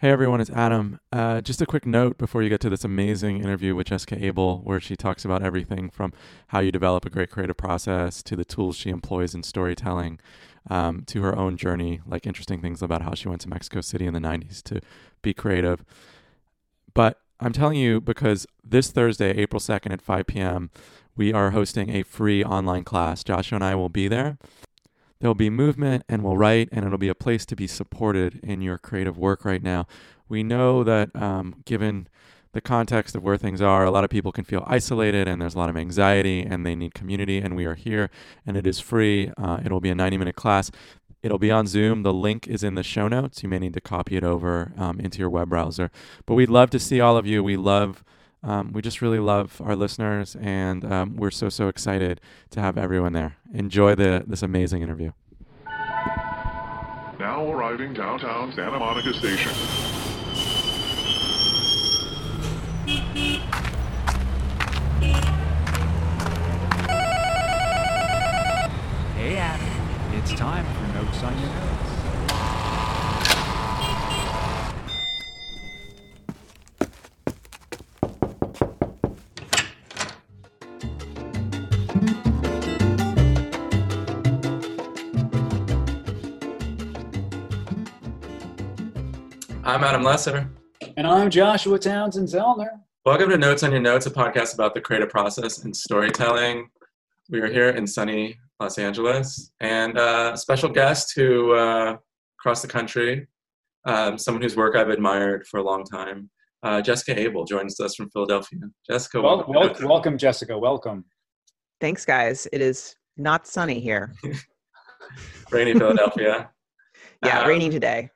Hey everyone, it's Adam. Uh, just a quick note before you get to this amazing interview with Jessica Abel, where she talks about everything from how you develop a great creative process to the tools she employs in storytelling, um, to her own journey, like interesting things about how she went to Mexico City in the 90s to be creative. But I'm telling you because this Thursday, April 2nd at 5 p.m., we are hosting a free online class. Joshua and I will be there. There'll be movement and we'll write, and it'll be a place to be supported in your creative work right now. We know that um, given the context of where things are, a lot of people can feel isolated and there's a lot of anxiety and they need community. And we are here and it is free. Uh, it'll be a 90 minute class. It'll be on Zoom. The link is in the show notes. You may need to copy it over um, into your web browser. But we'd love to see all of you. We love um, we just really love our listeners, and um, we're so so excited to have everyone there. Enjoy the this amazing interview. Now arriving downtown Santa Monica Station. Hey Adam, it's time for notes on your notes. I'm Adam Lesser. And I'm Joshua Townsend Zellner. Welcome to Notes on Your Notes, a podcast about the creative process and storytelling. We are here in sunny Los Angeles, and uh, a special guest who uh, across the country, um, someone whose work I've admired for a long time. Uh, Jessica Abel joins us from Philadelphia. Jessica, Well, welcome. wel- welcome, Jessica. Welcome. Thanks, guys. It is not sunny here. rainy Philadelphia. Yeah, Um, rainy today.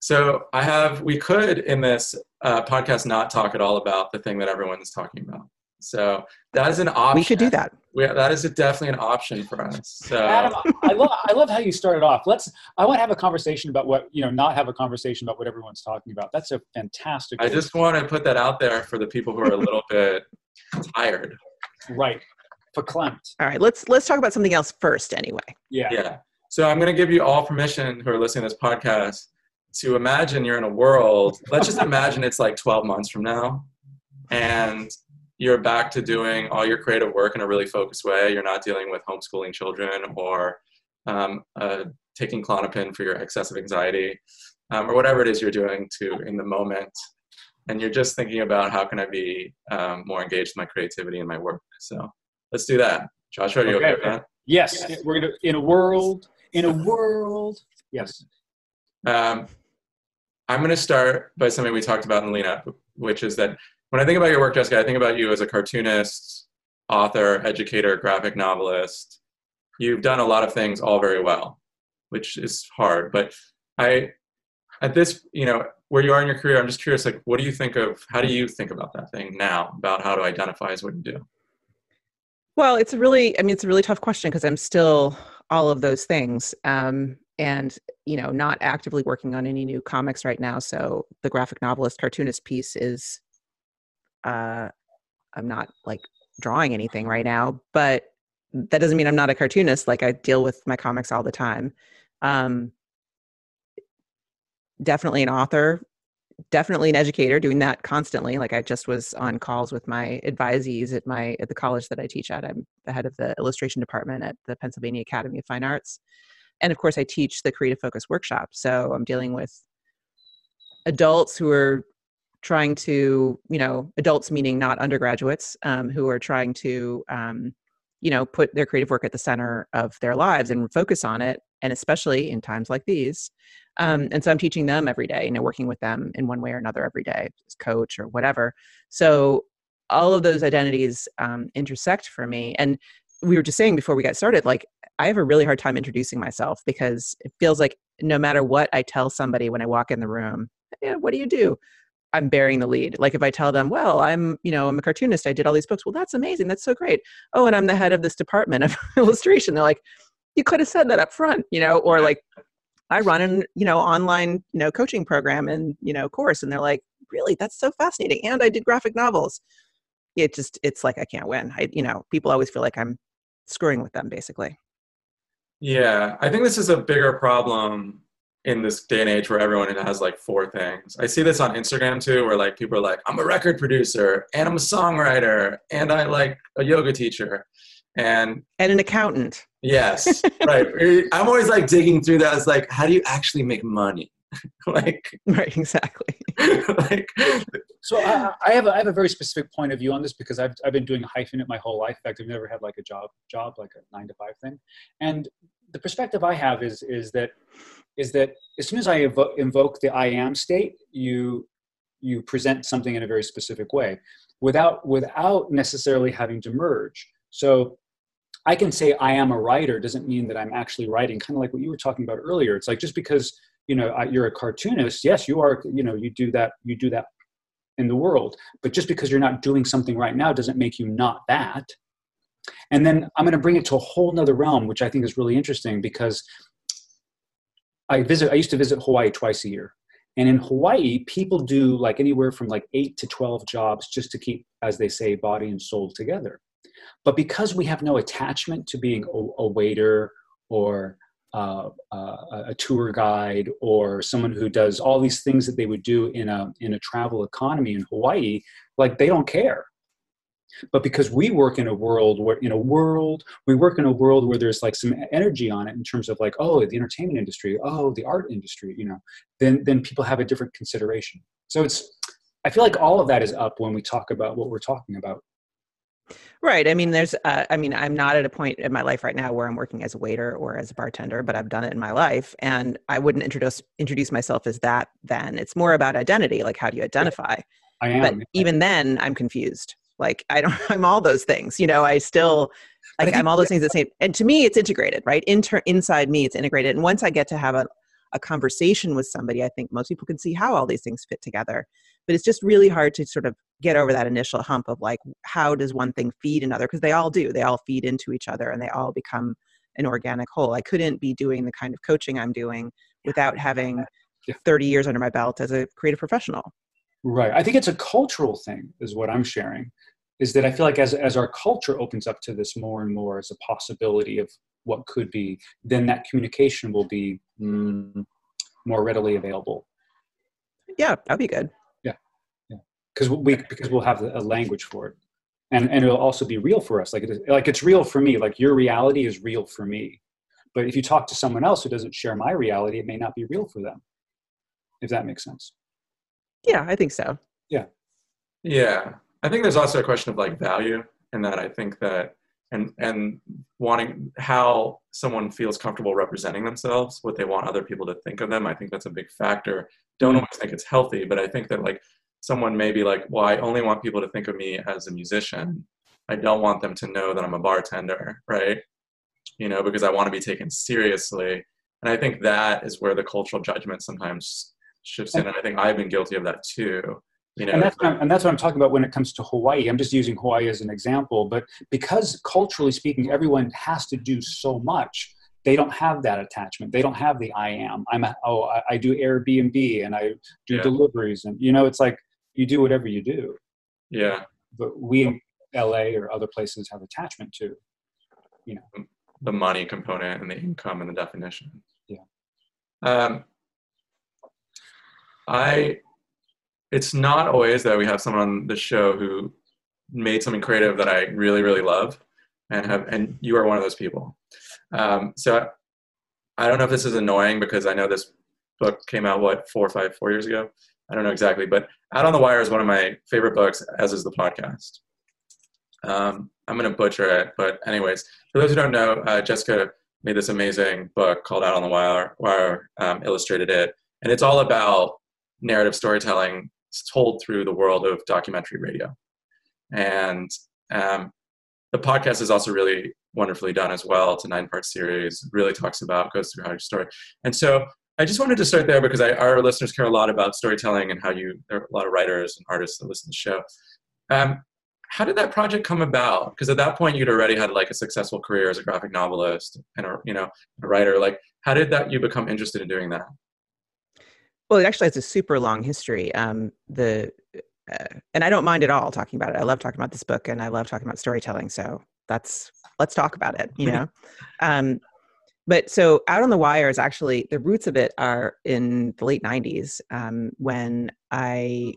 So I have, we could in this uh, podcast not talk at all about the thing that everyone's talking about. So that is an option. We should do that. We, that is a, definitely an option for us. So Adam, I love I love how you started off. Let's I want to have a conversation about what you know, not have a conversation about what everyone's talking about. That's a fantastic I just want to put that out there for the people who are a little bit tired. right. Verklempt. All right, let's let's talk about something else first, anyway. Yeah. Yeah. So I'm going to give you all permission who are listening to this podcast to imagine you're in a world. Let's just imagine it's like 12 months from now, and you're back to doing all your creative work in a really focused way. You're not dealing with homeschooling children or um, uh, taking Klonopin for your excessive anxiety, um, or whatever it is you're doing to in the moment. And you're just thinking about how can I be um, more engaged with my creativity and my work. So let's do that. Joshua, are you okay, Okay. with that? Yes. We're gonna in a world in a world. Yes. Um, I'm going to start by something we talked about in Lena, which is that when I think about your work, Jessica, I think about you as a cartoonist, author, educator, graphic novelist. You've done a lot of things all very well, which is hard. But I, at this, you know, where you are in your career, I'm just curious, like, what do you think of, how do you think about that thing now, about how to identify as what you do? Well, it's a really, I mean, it's a really tough question because I'm still all of those things, um, and you know, not actively working on any new comics right now. So the graphic novelist, cartoonist piece is, uh, I'm not like drawing anything right now, but that doesn't mean I'm not a cartoonist. Like I deal with my comics all the time. Um, definitely an author definitely an educator doing that constantly like i just was on calls with my advisees at my at the college that i teach at i'm the head of the illustration department at the pennsylvania academy of fine arts and of course i teach the creative focus workshop so i'm dealing with adults who are trying to you know adults meaning not undergraduates um, who are trying to um, you know put their creative work at the center of their lives and focus on it and especially in times like these. Um, and so i'm teaching them every day you know working with them in one way or another every day as coach or whatever. So all of those identities um, intersect for me. And we were just saying before we got started like i have a really hard time introducing myself because it feels like no matter what i tell somebody when i walk in the room yeah, what do you do? I'm bearing the lead. Like if i tell them well i'm you know i'm a cartoonist i did all these books well that's amazing that's so great. Oh and i'm the head of this department of illustration they're like you could have said that up front you know or like i run an you know online you know coaching program and you know course and they're like really? That's so fascinating and i did graphic novels. It just it's like i can't win. I you know people always feel like i'm screwing with them basically Yeah, I think this is a bigger problem in this day and age where everyone has like four things. I see this on Instagram too, where like people are like, I'm a record producer and I'm a songwriter and I like a yoga teacher and and an accountant. Yes, right. I'm always like digging through that. It's like, how do you actually make money? like, right, exactly. like, so I, I, have a, I have a very specific point of view on this because I've I've been doing hyphenate my whole life. In fact, I've never had like a job job like a nine to five thing, and the perspective I have is is that is that as soon as I evo- invoke the I am state, you you present something in a very specific way, without without necessarily having to merge. So I can say I am a writer doesn't mean that I'm actually writing. Kind of like what you were talking about earlier. It's like just because you know you're a cartoonist, yes, you are. You know, you do that. You do that in the world. But just because you're not doing something right now doesn't make you not that. And then I'm going to bring it to a whole nother realm, which I think is really interesting because I visit. I used to visit Hawaii twice a year, and in Hawaii, people do like anywhere from like eight to twelve jobs just to keep, as they say, body and soul together. But because we have no attachment to being a, a waiter or uh, uh, a tour guide or someone who does all these things that they would do in a in a travel economy in Hawaii, like they don't care. But because we work in a world where in a world we work in a world where there's like some energy on it in terms of like oh the entertainment industry oh the art industry you know then then people have a different consideration. So it's I feel like all of that is up when we talk about what we're talking about. Right. I mean, there's, uh, I mean, I'm not at a point in my life right now where I'm working as a waiter or as a bartender, but I've done it in my life. And I wouldn't introduce, introduce myself as that then. It's more about identity. Like, how do you identify? I am. But even then, I'm confused. Like, I don't, I'm all those things, you know, I still, like, I'm all those things the same. And to me, it's integrated, right? Inter, inside me, it's integrated. And once I get to have a, a conversation with somebody, I think most people can see how all these things fit together but it's just really hard to sort of get over that initial hump of like how does one thing feed another? Because they all do they all feed into each other and they all become an organic whole. I couldn't be doing the kind of coaching i'm doing without having 30 years under my belt as a creative professional. Right i think it's a cultural thing is what i'm sharing is that i feel like as, as our culture opens up to this more and more as a possibility of what could be then that communication will be mm, more readily available. Yeah that'd be good because we because we'll have a language for it. And and it'll also be real for us. Like it is, like it's real for me. Like your reality is real for me. But if you talk to someone else who doesn't share my reality it may not be real for them if that makes sense. Yeah i think so. Yeah. Yeah. I think there's also a question of like value and that. I think that and and wanting how someone feels comfortable representing themselves what they want other people to think of them i think that's a big factor. Don't mm-hmm. always think it's healthy but i think that like someone may be like, well, I only want people to think of me as a musician. I don't want them to know that I'm a bartender, right? You know, because I want to be taken seriously. And I think that is where the cultural judgment sometimes shifts in. And I think I've been guilty of that too. You know, and that's, and that's what I'm talking about when it comes to Hawaii. I'm just using Hawaii as an example, but because culturally speaking, everyone has to do so much, they don't have that attachment. They don't have the I am. I'm a, oh I, I do Airbnb and I do yeah. deliveries and you know it's like you do whatever you do. Yeah. But we in LA or other places have attachment to, you know, the money component and the income and the definition. Yeah. Um, I, it's not always that we have someone on the show who made something creative that I really, really love and have, and you are one of those people. Um, so I don't know if this is annoying because I know this book came out, what, four or five, four years ago. I don't know exactly, but Out on the Wire is one of my favorite books, as is the podcast. Um, I'm going to butcher it, but anyways, for those who don't know, uh, Jessica made this amazing book called Out on the Wire, Wire um, illustrated it, and it's all about narrative storytelling told through the world of documentary radio. And um, the podcast is also really wonderfully done as well. It's a nine-part series. Really talks about goes through how your story. And so I just wanted to start there because I, our listeners care a lot about storytelling and how you, there are a lot of writers and artists that listen to the show. Um, how did that project come about? Because at that point, you'd already had like a successful career as a graphic novelist and a, you know, a writer. Like, how did that you become interested in doing that? Well, it actually has a super long history. Um, the uh, and I don't mind at all talking about it. I love talking about this book, and I love talking about storytelling. So that's let's talk about it. You know, um, but so out on the wire is actually the roots of it are in the late 90s um, when i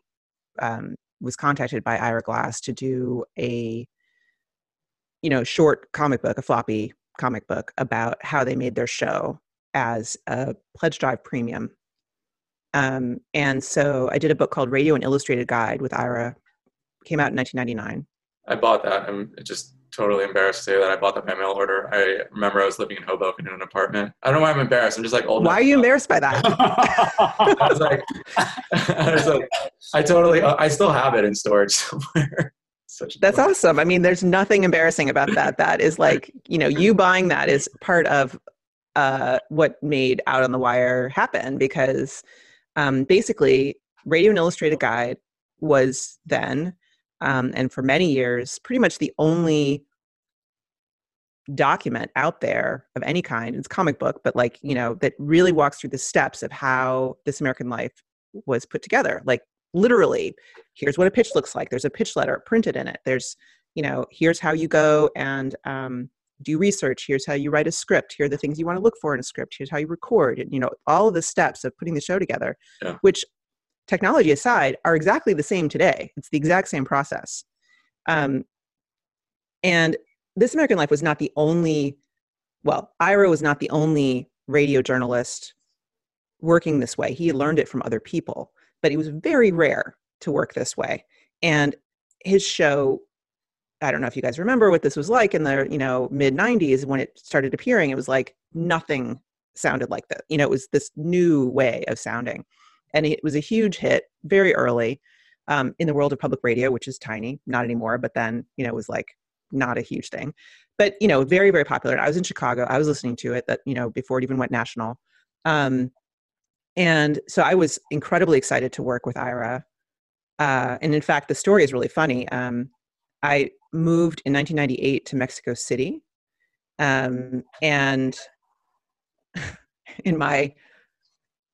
um, was contacted by ira glass to do a you know short comic book a floppy comic book about how they made their show as a pledge drive premium um, and so i did a book called radio an illustrated guide with ira came out in 1999 I bought that. I'm just totally embarrassed to say that I bought that by mail order. I remember I was living in Hoboken in an apartment. I don't know why I'm embarrassed. I'm just like old. why are you embarrassed by that I was like, I was like, I totally, I still have it in storage somewhere. That's awesome. I mean, there's nothing embarrassing about that. That is like, you know, you buying that is part of uh, what made Out on the Wire happen because um, basically, Radio An Illustrated Guide was then, um, and for many years, pretty much the only document out there of any kind. It's a comic book, but like, you know, that really walks through the steps of how This American Life was put together. Like, literally, here's what a pitch looks like. There's a pitch letter printed in it. There's, you know, here's how you go and um, do research. Here's how you write a script. Here are the things you want to look for in a script. Here's how you record. And, you know, all of the steps of putting the show together, Yeah. which technology aside are exactly the same today. It's the exact same process. Um, and This American Life was not the only, well, Ira was not the only radio journalist working this way. He learned it from other people, but it was very rare to work this way. And his show, I don't know if you guys remember what this was like in the, you know, mid 90s when it started appearing, it was like nothing sounded like that. You know, it was this new way of sounding. And it was a huge hit very early um, in the world of public radio, which is tiny, not anymore, but then, you know, it was like not a huge thing. But, you know, very, very popular. I was in Chicago. I was listening to it that, you know, before it even went national. Um, and so I was incredibly excited to work with Ira. Uh, and in fact, the story is really funny. Um, I moved in 1998 to Mexico City. Um, and in my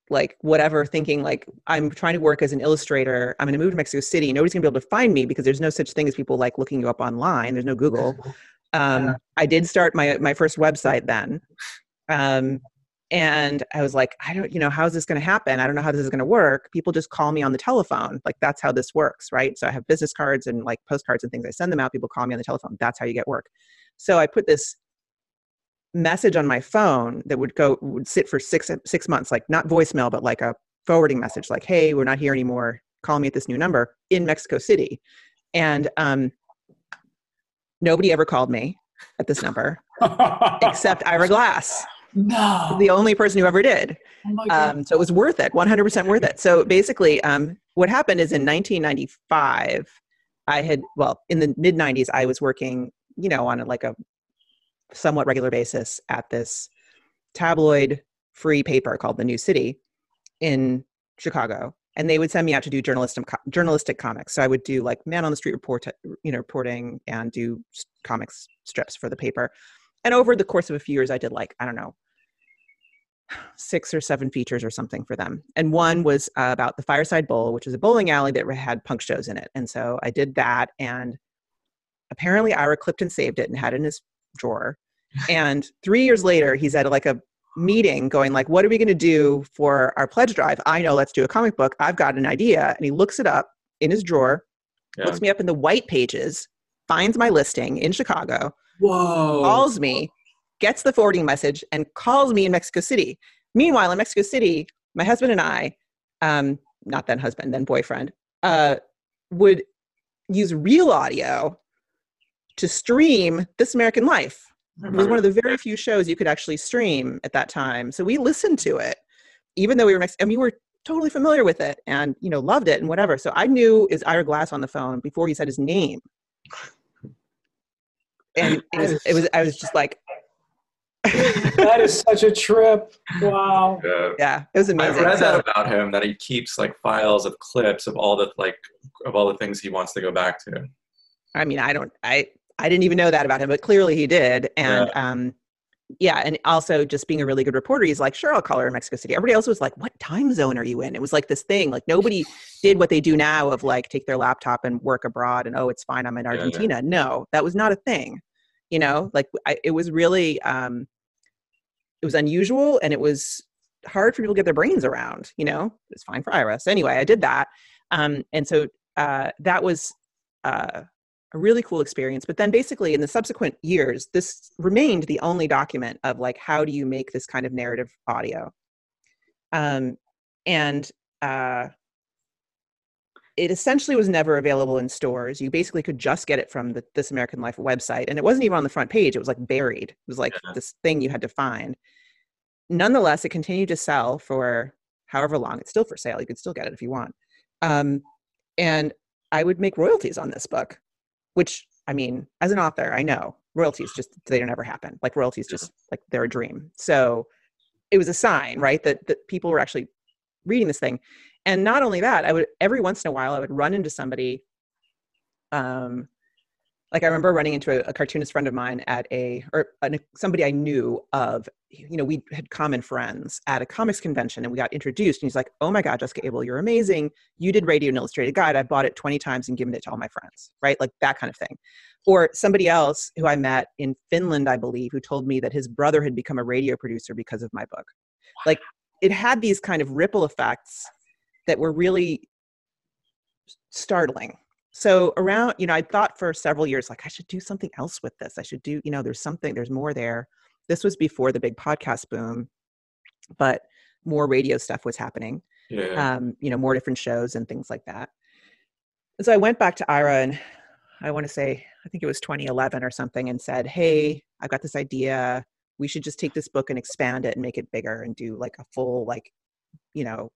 like whatever thinking like i'm trying to work as an illustrator. I'm going to move to mexico city. Nobody's going to be able to find me because there's no such thing as people like looking you up online. There's no google. Um, Yeah. i did start my my first website then. Um, and i was like i don't you know how's this going to happen? I don't know how this is going to work. People just call me on the telephone. Like that's how this works right? So i have business cards and like postcards and things. I send them out. People call me on the telephone. That's how you get work. So i put this message on my phone that would go would sit for six six months like not voicemail but like a forwarding message like hey we're not here anymore. Call me at this new number in mexico city. And um, nobody ever called me at this number except ira glass. No. the only person who ever did. Oh um, so it was worth it 100% worth it. So basically um, what happened is in 1995 i had well in the mid 90s i was working you know on a, like a somewhat regular basis at this tabloid free paper called the new city in chicago and they would send me out to do journalistic journalistic comics so i would do like man on the street report you know reporting and do comics strips for the paper and over the course of a few years i did like i don't know six or seven features or something for them. And one was uh, about the Fireside Bowl, which was a bowling alley that had punk shows in it. And so I did that. And apparently Ira clipped and saved it and had it in his drawer. And three years later, he's at like a meeting going like, what are we going to do for our pledge drive? I know, let's do a comic book. I've got an idea. And he looks it up in his drawer, Yeah. looks me up in the white pages, finds my listing in Chicago, Whoa. calls me, gets the forwarding message, and calls me in Mexico City. Meanwhile, in Mexico City, my husband and I, um, not then husband, then boyfriend, uh, would use RealAudio to stream This American Life. It was one of the very few shows you could actually stream at that time. So we listened to it, even though we were Mex- and we were totally familiar with it and you know loved it and whatever. So I knew is Ira Glass on the phone before he said his name. And it was, it was I was just like that is such a trip. Wow. Yeah. yeah, it was amazing. I've read that about him that he keeps like files of clips of all the like of all the things he wants to go back to. I mean, I don't, I, I didn't even know that about him, but clearly he did. And, um, yeah, and also just being a really good reporter, he's like, sure, I'll call her in Mexico City. Everybody else was like, what time zone are you in? It was like this thing, like nobody did what they do now of like take their laptop and work abroad and oh, it's fine, I'm in Yeah, yeah. Argentina. No, that was not a thing. You know, like I, it was really, um, it was unusual and it was hard for people to get their brains around. You know, it's fine for Ira. anyway, I did that, um, and so uh, that was uh, a really cool experience. But then, basically, in the subsequent years, this remained the only document of like how do you make this kind of narrative audio, um, and uh, it essentially was never available in stores. You basically could just get it from the This American Life website, and it wasn't even on the front page. It was like buried. It was like yeah. this thing you had to find. Nonetheless, it continued to sell for however long. It's still for sale. You could still get it if you want. Um, and I would make royalties on this book, which I mean, as an author, I know royalties just they don't ever happen. Like royalties just like they're a dream. So it was a sign, right, that that people were actually reading this thing and not only that i would every once in a while i would run into somebody um like i remember running into a, a cartoonist friend of mine at a or a, somebody i knew of you know we had common friends at a comics convention and we got introduced and he's like oh my god jessica abel you're amazing. You did radio an illustrated guide. I bought it 20 times and given it to all my friends right? Like that kind of thing. Or somebody else who i met in finland i believe who told me that his brother had become a radio producer because of my book. Like it had these kind of ripple effects that were really startling. So around, you know, I thought for several years, like I should do something else with this. I should do, you know, there's something, there's more there. This was before the big podcast boom, but more radio stuff was happening. Yeah. Um, you know, more different shows and things like that. And so I went back to Ira and I want to say, I think it was 2011 or something, and said, Hey, I've got this idea. We should just take this book and expand it and make it bigger and do like a full, like, you know,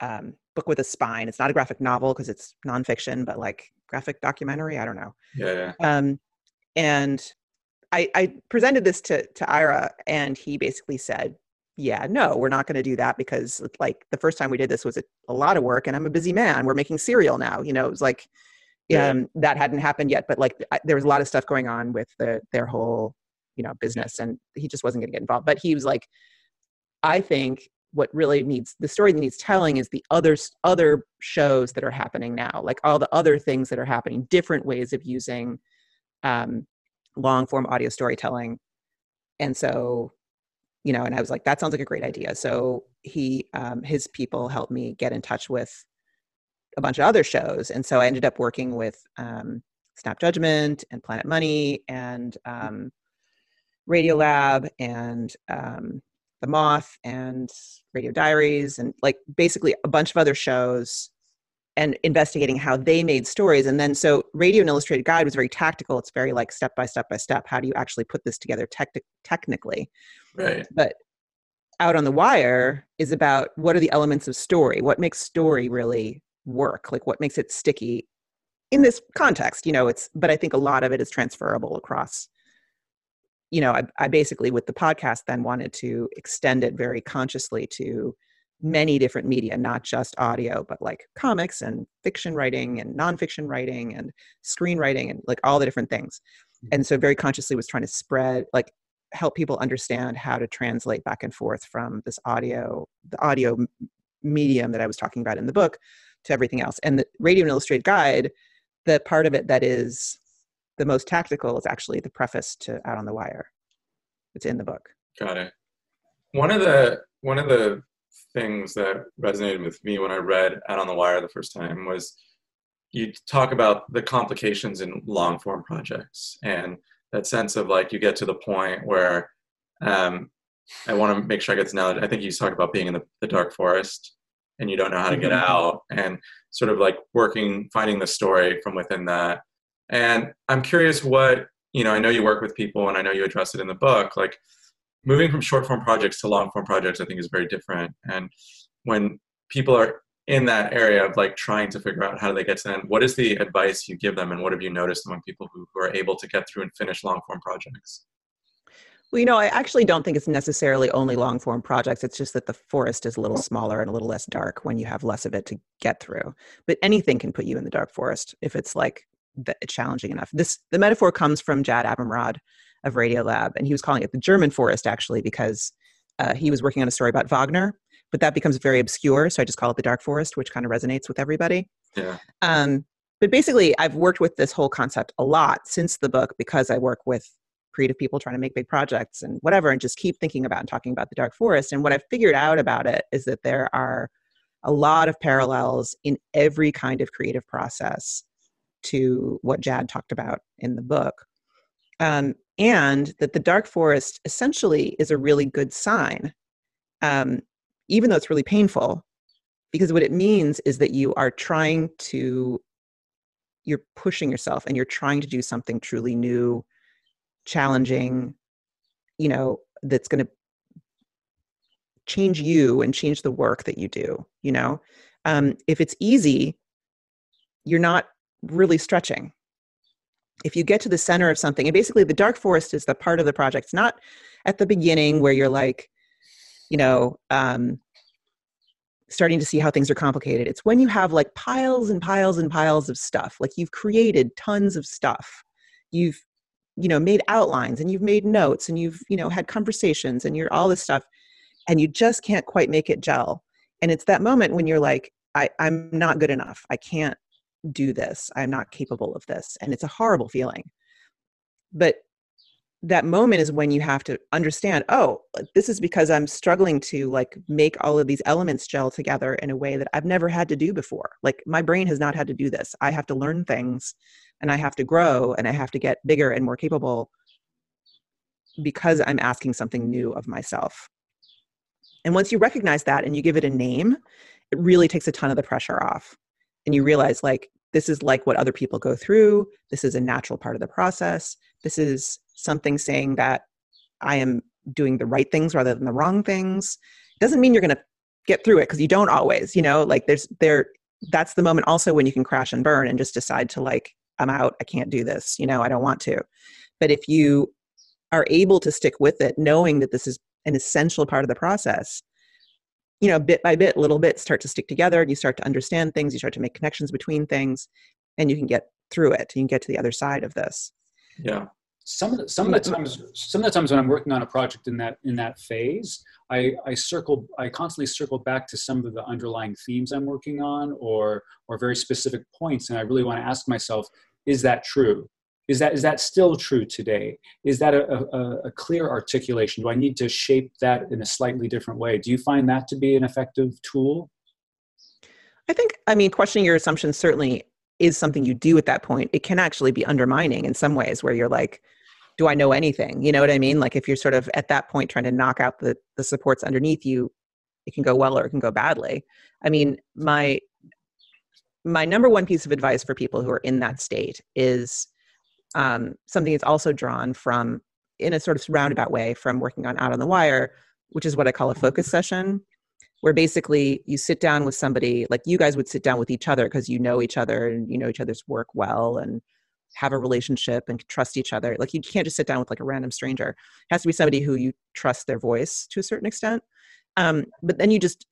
um, book with a spine. It's not a graphic novel because it's nonfiction, but like graphic documentary. I don't know. Yeah. Um, and I, I presented this to to Ira, and he basically said, "Yeah, no, we're not going to do that because like the first time we did this was a, a, lot of work, and I'm a busy man. We're making cereal now. You know, it was like." Yeah. Um, that hadn't happened yet, but like I, there was a lot of stuff going on with the their whole, you know, business, and he just wasn't going to get involved. But he was like, I think what really needs the story that needs telling is the other other shows that are happening now like all the other things that are happening different ways of using um, long form audio storytelling. And so you know and i was like that sounds like a great idea. So he um, his people helped me get in touch with a bunch of other shows. And so i ended up working with um, snap judgment and planet money and um, Radiolab and um, the Moth and Radio Diaries and like basically a bunch of other shows and investigating how they made stories. And then so Radio An Illustrated Guide was very tactical. It's very like step by step by step. How do you actually put this together tec- technically? Right. But out on the wire is about what are the elements of story? What makes story really work? Like what makes it sticky in this context? You know, it's but I think a lot of it is transferable across you know, I, I basically with the podcast then wanted to extend it very consciously to many different media, not just audio, but like comics and fiction writing and nonfiction writing and screenwriting and like all the different things. Mm-hmm. And so very consciously was trying to spread like help people understand how to translate back and forth from this audio, the audio medium that I was talking about in the book to everything else. And the radio an illustrated guide, the part of it that is the most tactical is actually the preface to Out on the Wire. It's in the book. Got it. One of the one of the things that resonated with me when I read Out on the Wire the first time was you talk about the complications in long form projects and that sense of like you get to the point where um, I want to make sure I get this now. I think you talk about being in the, the dark forest and you don't know how to get mm-hmm. out and sort of like working, finding the story from within that and I'm curious what, you know, I know you work with people and I know you address it in the book, like moving from short form projects to long form projects, I think is very different. And when people are in that area of like trying to figure out how do they get to the end, what is the advice you give them and what have you noticed among people who, who are able to get through and finish long form projects? Well, you know, I actually don't think it's necessarily only long form projects. It's just that the forest is a little smaller and a little less dark when you have less of it to get through. But anything can put you in the dark forest if it's like challenging enough. This the metaphor comes from Jad Abumrad of Radiolab, and he was calling it the German forest actually because uh, he was working on a story about Wagner, but that becomes very obscure, so I just call it the dark forest, which kind of resonates with everybody. Yeah. Um, but basically, I've worked with this whole concept a lot since the book because I work with creative people trying to make big projects and whatever and just keep thinking about and talking about the dark forest and what i've figured out about it is that there are a lot of parallels in every kind of creative process to what jad talked about in the book um, and that the dark forest essentially is a really good sign um, even though it's really painful because what it means is that you are trying to you're pushing yourself and you're trying to do something truly new challenging you know that's going to change you and change the work that you do you know? Um, if it's easy you're not really stretching if you get to the center of something and basically the dark forest is the part of the project it's not at the beginning where you're like you know um, starting to see how things are complicated. It's when you have like piles and piles and piles of stuff. Like you've created tons of stuff. You've you know made outlines and you've made notes and you've you know had conversations and you're all this stuff and you just can't quite make it gel. And it's that moment when you're like I I'm not good enough. I can't do this. I'm not capable of this. And it's a horrible feeling. But that moment is when you have to understand oh uh, this is because i'm struggling to like make all of these elements gel together in a way that i've never had to do before like my brain has not had to do this i have to learn things and i have to grow and i have to get bigger and more capable because i'm asking something new of myself and once you recognize that and you give it a name it really takes a ton of the pressure off and you realize like this is like what other people go through this is a natural part of the process this is something saying that I am doing the right things rather than the wrong things. Doesn't mean you're going to get through it because you don't always, you know, like there's there that's the moment also when you can crash and burn and just decide to like I'm out, I can't do this, you know, I don't want to. But if you are able to stick with it knowing that this is an essential part of the process, you know, bit by bit, little bits start to stick together and you start to understand things, you start to make connections between things and you can get through it. You can get to the other side of this. Yeah some of the, some of the times some of the times when i'm working on a project in that in that phase i i circle i constantly circle back to some of the underlying themes i'm working on or or very specific points and i really want to ask myself is that true is that is that still true today is that a, a, a clear articulation do i need to shape that in a slightly different way do you find that to be an effective tool i think i mean questioning your assumptions certainly is something you do at that point it can actually be undermining in some ways where you're like do I know anything? You know what I mean? Like if you're sort of at that point trying to knock out the the supports underneath you, it can go well or it can go badly. I mean, my my number one piece of advice for people who are in that state is um, something that's also drawn from in a sort of roundabout way from working on out on the wire which is what i call a focus session where basically you sit down with somebody like you guys would sit down with each other because you know each other and you know each other's work well and have a relationship and trust each other. Like you can't just sit down with like a random stranger. It has to be somebody who you trust their voice to a certain extent. Um, but then you just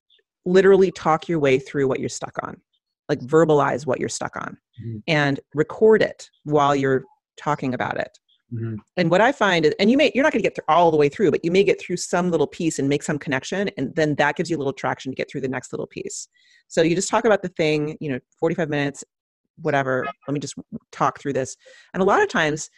literally talk your way through what you're stuck on, like verbalize what you're stuck on, mm-hmm. and record it while you're talking about it. Mm-hmm. And what I find is, and you may, you're not going to get through all the way through, but you may get through some little piece and make some connection. And then that gives you a little traction to get through the next little piece. So you just talk about the thing, you know, 45 minutes whatever let me just talk through this and a lot of times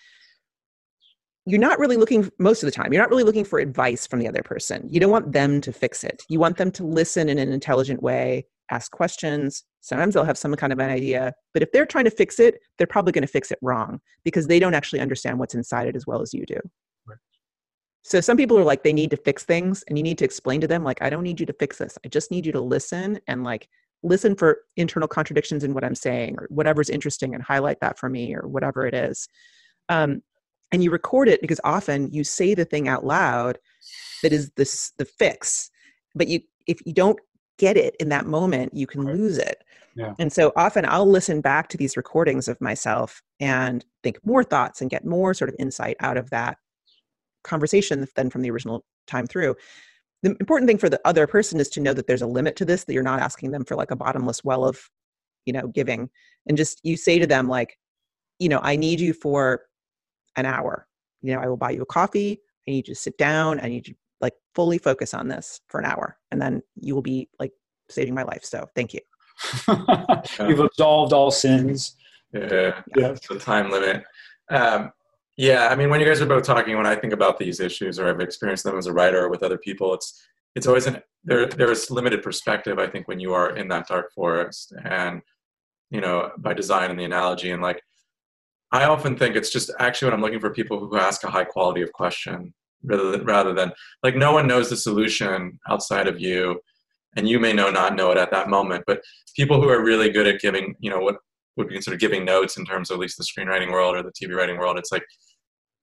you're not really looking most of the time you're not really looking for advice from the other person you don't want them to fix it you want them to listen in an intelligent way ask questions sometimes they'll have some kind of an idea but if they're trying to fix it they're probably going to fix it wrong because they don't actually understand what's inside it as well as you do right. so some people are like they need to fix things and you need to explain to them like i don't need you to fix this i just need you to listen and like listen for internal contradictions in what I'm saying or whatever's interesting and highlight that for me or whatever it is. Um, and you record it because often you say the thing out loud that is this the fix, but you if you don't get it in that moment, you can right. lose it. Yeah. And so often I'll listen back to these recordings of myself and think more thoughts and get more sort of insight out of that conversation than from the original time through the important thing for the other person is to know that there's a limit to this that you're not asking them for like a bottomless well of you know giving and just you say to them like you know i need you for an hour you know i will buy you a coffee i need you to sit down i need you to like fully focus on this for an hour and then you will be like saving my life so thank you you've absolved all sins yeah, yeah. the time limit um, Yeah, I mean, when you guys are both talking, when I think about these issues, or I've experienced them as a writer or with other people, it's it's always an there. There's limited perspective. I think when you are in that dark forest, and you know, by design and the analogy, and like, I often think it's just actually when I'm looking for people who ask a high quality of question, rather than rather than like no one knows the solution outside of you, and you may know not know it at that moment, but people who are really good at giving, you know, what would be considered giving notes in terms of at least the screenwriting world or the TV writing world. It's like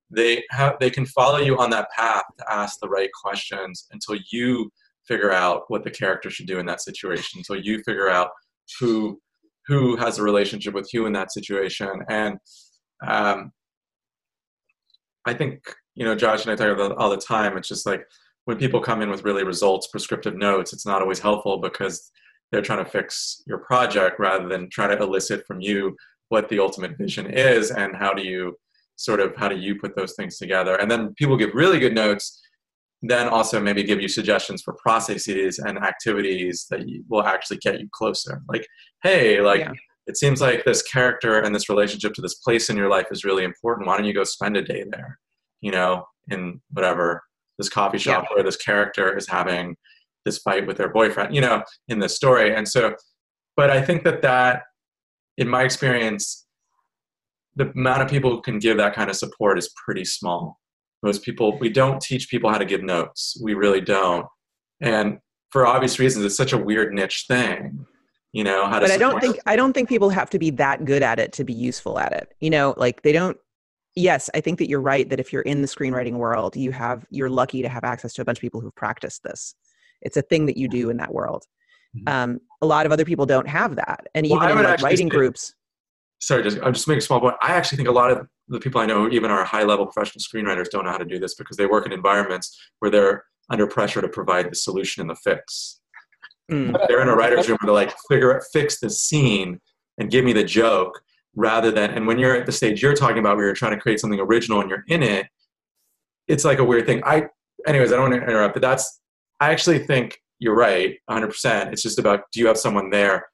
they have they can follow you on that path to ask the right questions until you figure out what the character should do in that situation. Until you figure out who who has a relationship with you in that situation. And um, I think you know Josh and I talk about all the time. It's just like when people come in with really results prescriptive notes, it's not always helpful because they're trying to fix your project rather than try to elicit from you what the ultimate vision is and how do you sort of how do you put those things together and then people give really good notes then also maybe give you suggestions for processes and activities that will actually get you closer like hey like yeah. it seems like this character and this relationship to this place in your life is really important why don't you go spend a day there you know in whatever this coffee shop yeah. where this character is having this fight with their boyfriend, you know, in this story. And so, but I think that that, in my experience, the amount of people who can give that kind of support is pretty small. Most people, we don't teach people how to give notes. We really don't. And for obvious reasons, it's such a weird niche thing. You know how to. But I don't think I don't think people have to be that good at it to be useful at it. You know, like they don't yes i think that you're right that if you're in the screenwriting world you have you're lucky to have access to a bunch of people who've practiced this it's a thing that you do in that world. Mm-hmm. Um, a lot of other people don't have that, and well, even in like writing say, groups. Sorry, just, I'm just making a small point. I actually think a lot of the people I know, even our high-level professional screenwriters, don't know how to do this because they work in environments where they're under pressure to provide the solution and the fix. Mm. They're in a writer's room where they're like, figure out, fix the scene and give me the joke rather than, and when you're at the stage you're talking about where you're trying to create something original and you're in it, it's like a weird thing. I, anyways, I don't want to interrupt, but that's, I actually think you're right 100%. It's just about do you have someone there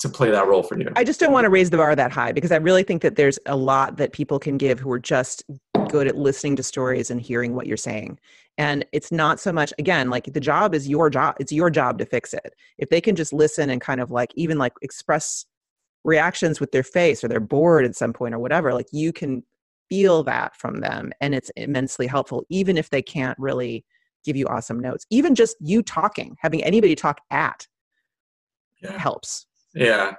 to play that role for you? I just don't want to raise the bar that high because I really think that there's a lot that people can give who are just good at listening to stories and hearing what you're saying. And it's not so much, again, like the job is your job. It's your job to fix it. If they can just listen and kind of like even like express reactions with their face or they're bored at some point or whatever, like you can feel that from them and it's immensely helpful, even if they can't really give you awesome notes. Even just you talking, having anybody talk at yeah. helps. Yeah.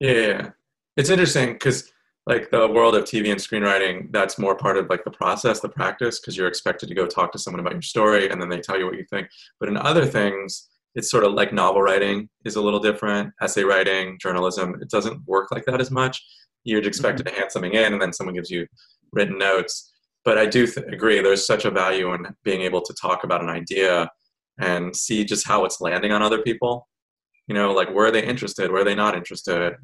Yeah. It's interesting because like the world of TV and screenwriting, that's more part of like the process, the practice, because you're expected to go talk to someone about your story and then they tell you what you think. But in other things, it's sort of like novel writing is a little different, essay writing, journalism. It doesn't work like that as much. You're expected mm-hmm. to hand something in and then someone gives you written notes but I do th- agree there's such a value in being able to talk about an idea and see just how it's landing on other people. You know, like where are they interested, where are they not interested,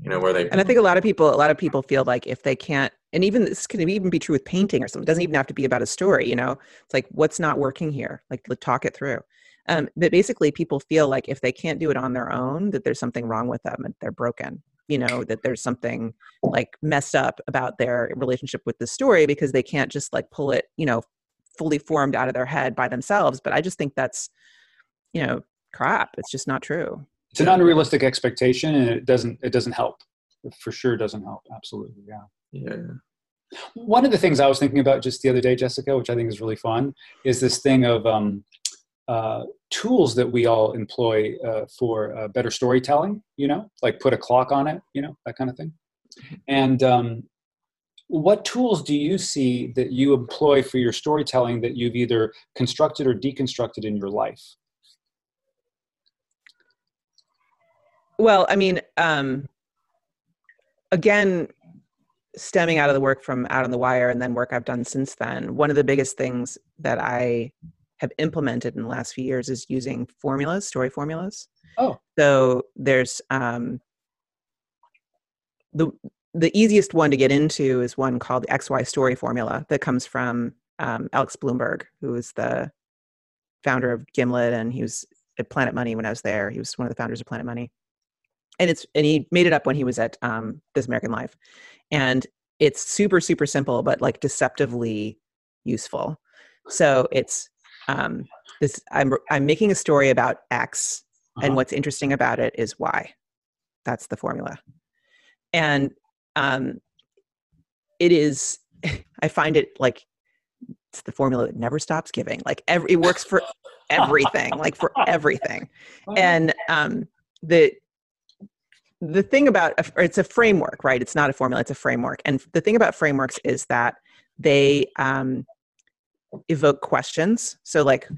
you know, where they. And I think a lot of people, a lot of people feel like if they can't, and even this can even be true with painting or something. It doesn't even have to be about a story. You know, it's like what's not working here. Like talk it through. Um, but basically, people feel like if they can't do it on their own, that there's something wrong with them and they're broken you know that there's something like messed up about their relationship with the story because they can't just like pull it you know fully formed out of their head by themselves. But i just think that's you know crap. It's just not true. It's an unrealistic expectation and it doesn't it doesn't help. It for sure doesn't help. Absolutely yeah. Yeah. One of the things i was thinking about just the other day jessica which i think is really fun is this thing of um, uh, tools that we all employ uh, for uh, better storytelling, you know, like put a clock on it, you know, that kind of thing. And um, what tools do you see that you employ for your storytelling that you've either constructed or deconstructed in your life? Well, I mean, um, again, stemming out of the work from Out on the Wire and then work I've done since then, one of the biggest things that I have implemented in the last few years is using formulas, story formulas. Oh. So there's um, the the easiest one to get into is one called the XY story formula that comes from um, Alex Blumberg, who is the founder of Gimlet, and he was at Planet Money when I was there. He was one of the founders of Planet Money, and it's and he made it up when he was at um, This American Life, and it's super super simple but like deceptively useful so it's um this i'm i'm making a story about x Uh-huh. and what's interesting about it is y. That's the formula. And um it is i find it like it's the formula that never stops giving. Like every it works for everything like for everything. And um the the thing about it's a framework right? It's not a formula it's a framework. And the thing about frameworks is that they um evoke questions. So like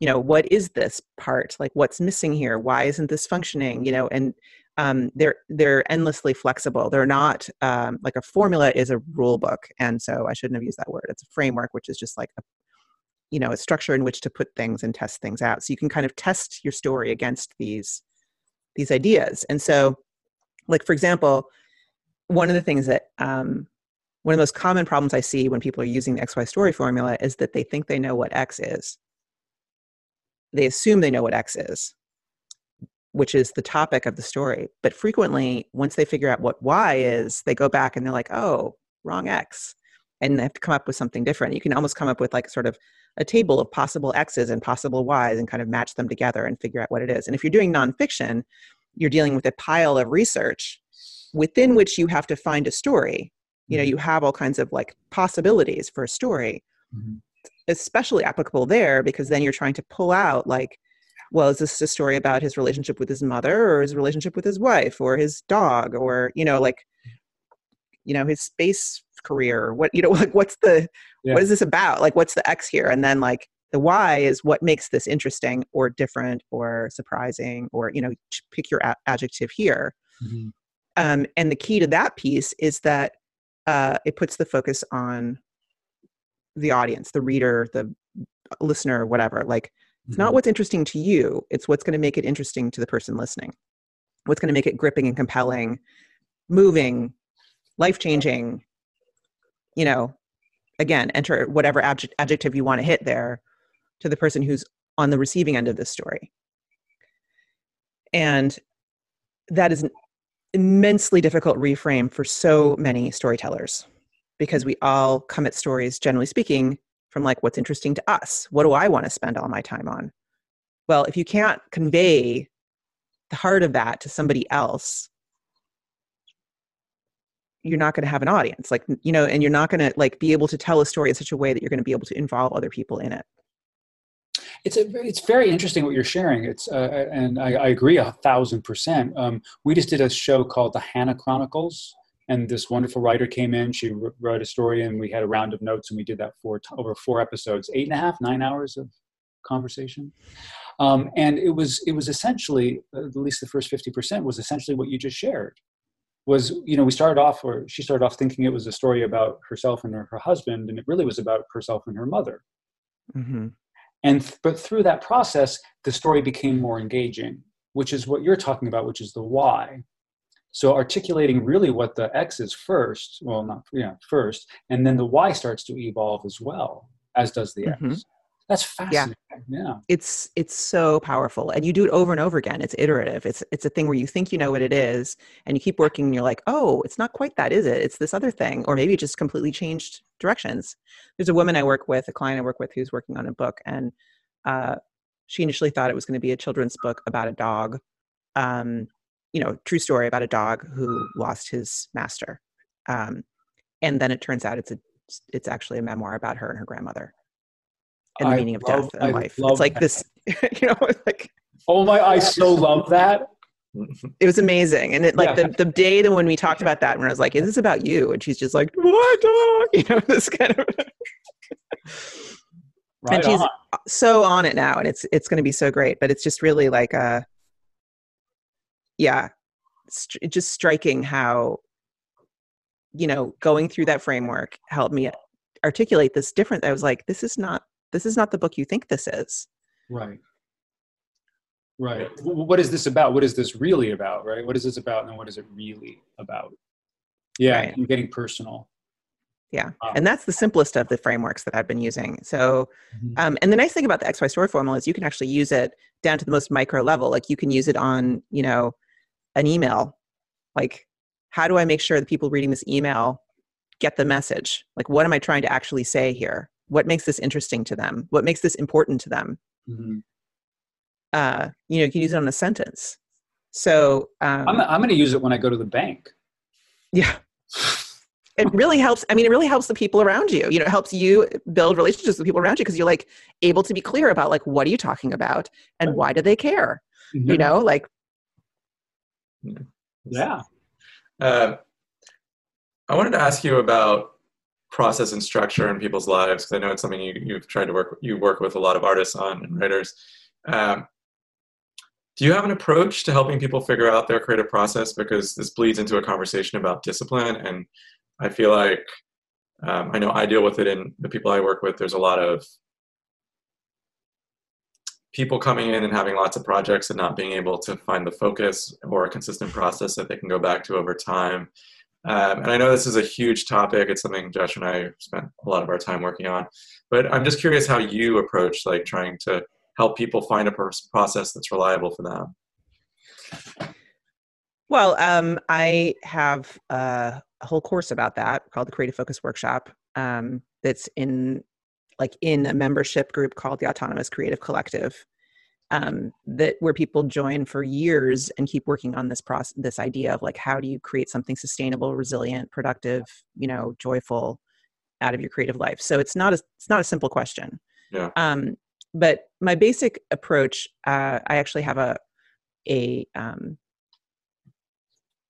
you know what is this part? Like what's missing here? Why isn't this functioning? You know and um, they're they're endlessly flexible. They're not um, like a formula is a rule book. And so i shouldn't have used that word. It's a framework which is just like a you know a structure in which to put things and test things out. So you can kind of test your story against these these ideas. And so like for example one of the things that um, one of the most common problems i see when people are using the xy story formula is that they think they know what x is. They assume they know what x is which is the topic of the story. But frequently once they figure out what y is they go back and they're like oh wrong x and they have to come up with something different. You can almost come up with like sort of a table of possible x's and possible y's and kind of match them together and figure out what it is. And if you're doing nonfiction you're dealing with a pile of research within which you have to find a story you know you have all kinds of like possibilities for a story Mhm. especially applicable there because then you're trying to pull out like well is this a story about his relationship with his mother or his relationship with his wife or his dog or you know like you know his space career what you know like what's the Yeah. what is this about like what's the x here and then like the y is what makes this interesting or different or surprising or you know pick your a- adjective here Mhm. um, and the key to that piece is that uh, it puts the focus on the audience the reader the listener whatever. Like it's not Mhm. what's interesting to you it's what's going to make it interesting to the person listening. What's going to make it gripping and compelling moving life changing you know again enter whatever adject- adjective you want to hit there to the person who's on the receiving end of this story. And that is an immensely difficult reframe for so mm-hmm. many storytellers because we all come at stories generally speaking from like what's interesting to us. What do i want to spend all my time on? Well if you can't convey the heart of that to somebody else you're not going to have an audience. Like you know and you're not going to like be able to tell a story in such a way that you're going to be able to involve other people in it It's a, it's very interesting what you're sharing. It's uh, and I, I agree a thousand percent. Um, we just did a show called the Hannah Chronicles, and this wonderful writer came in. She wrote a story, and we had a round of notes, and we did that for t- over four episodes, eight and a half, nine hours of conversation. Um, and it was it was essentially uh, at least the first fifty percent was essentially what you just shared. Was you know we started off, or she started off thinking it was a story about herself and her, her husband, and it really was about herself and her mother hmm and th- but through that process the story became more engaging which is what you're talking about which is the why. So articulating really what the x is first well not yeah first and then the y starts to evolve as well as does the Mhm. x that's fascinating yeah, it's it's so powerful and you do it over and over again. It's iterative. It's it's a thing where you think you know what it is and you keep working and you're like oh it's not quite that is it? It's this other thing or maybe it just completely changed directions there's a woman i work with a client i work with who's working on a book and uh, she initially thought it was going to be a children's book about a dog um, you know true story about a dog who lost his master um, and then it turns out it's a it's actually a memoir about her and her grandmother and the I meaning of love- death and I life. It's like that. this, you know, like oh my i so love that it was amazing. And it like Yeah. the, the day that when we talked about that, when I was like, "Is this about you?" and she's just like, "What?" dog?" You know, this kind of right and she's on. so on it now, and it's it's going to be so great. But it's just really like a, yeah, str- just striking how you know going through that framework helped me articulate this different. I was like, "This is not this is not the book you think this is." right right what is this about what is this really about right what is this about and what is it really about yeah Right. and getting personal Yeah. Wow. And that's the simplest of the frameworks that I've been using. So, Mhm. um, and the nice thing about the XY story formula is you can actually use it down to the most micro level. Like you can use it on, you know, an email. Like, how do I make sure the people reading this email get the message like what am i trying to actually say here what makes this interesting to them what makes this important to them Mhm. Uh, you know you can use it on a sentence so um, I'm, I'm going to use it when I go to the bank. yeah it really helps i mean it really helps the people around you you know it helps you build relationships with people around you because you're like able to be clear about like what are you talking about and why do they care Mm-hmm. you know like Yeah. Uh, I wanted to ask you about process and structure in people's lives because I know it's something you, you've tried to work you work with a lot of artists on and writers. Um, do you have an approach to helping people figure out their creative process? Because this bleeds into a conversation about discipline, and I feel like um, I know I deal with it in the people I work with. There's a lot of people coming in and having lots of projects and not being able to find the focus or a consistent process that they can go back to over time. Um, and I know this is a huge topic. It's something Josh and I spent a lot of our time working on. But I'm just curious how you approach like trying to help people find a process that's reliable for them. Well, um, I have uh, a whole course about that called the Creative Focus Workshop. Um, that's in like in a membership group called the Autonomous Creative Collective. Um, that where people join for years and keep working on this process, this idea of like how do you create something sustainable, resilient, productive, you know, joyful out of your creative life. So it's not a it's not a simple question. Yeah. Um, but my basic approach, uh, I actually have a a um,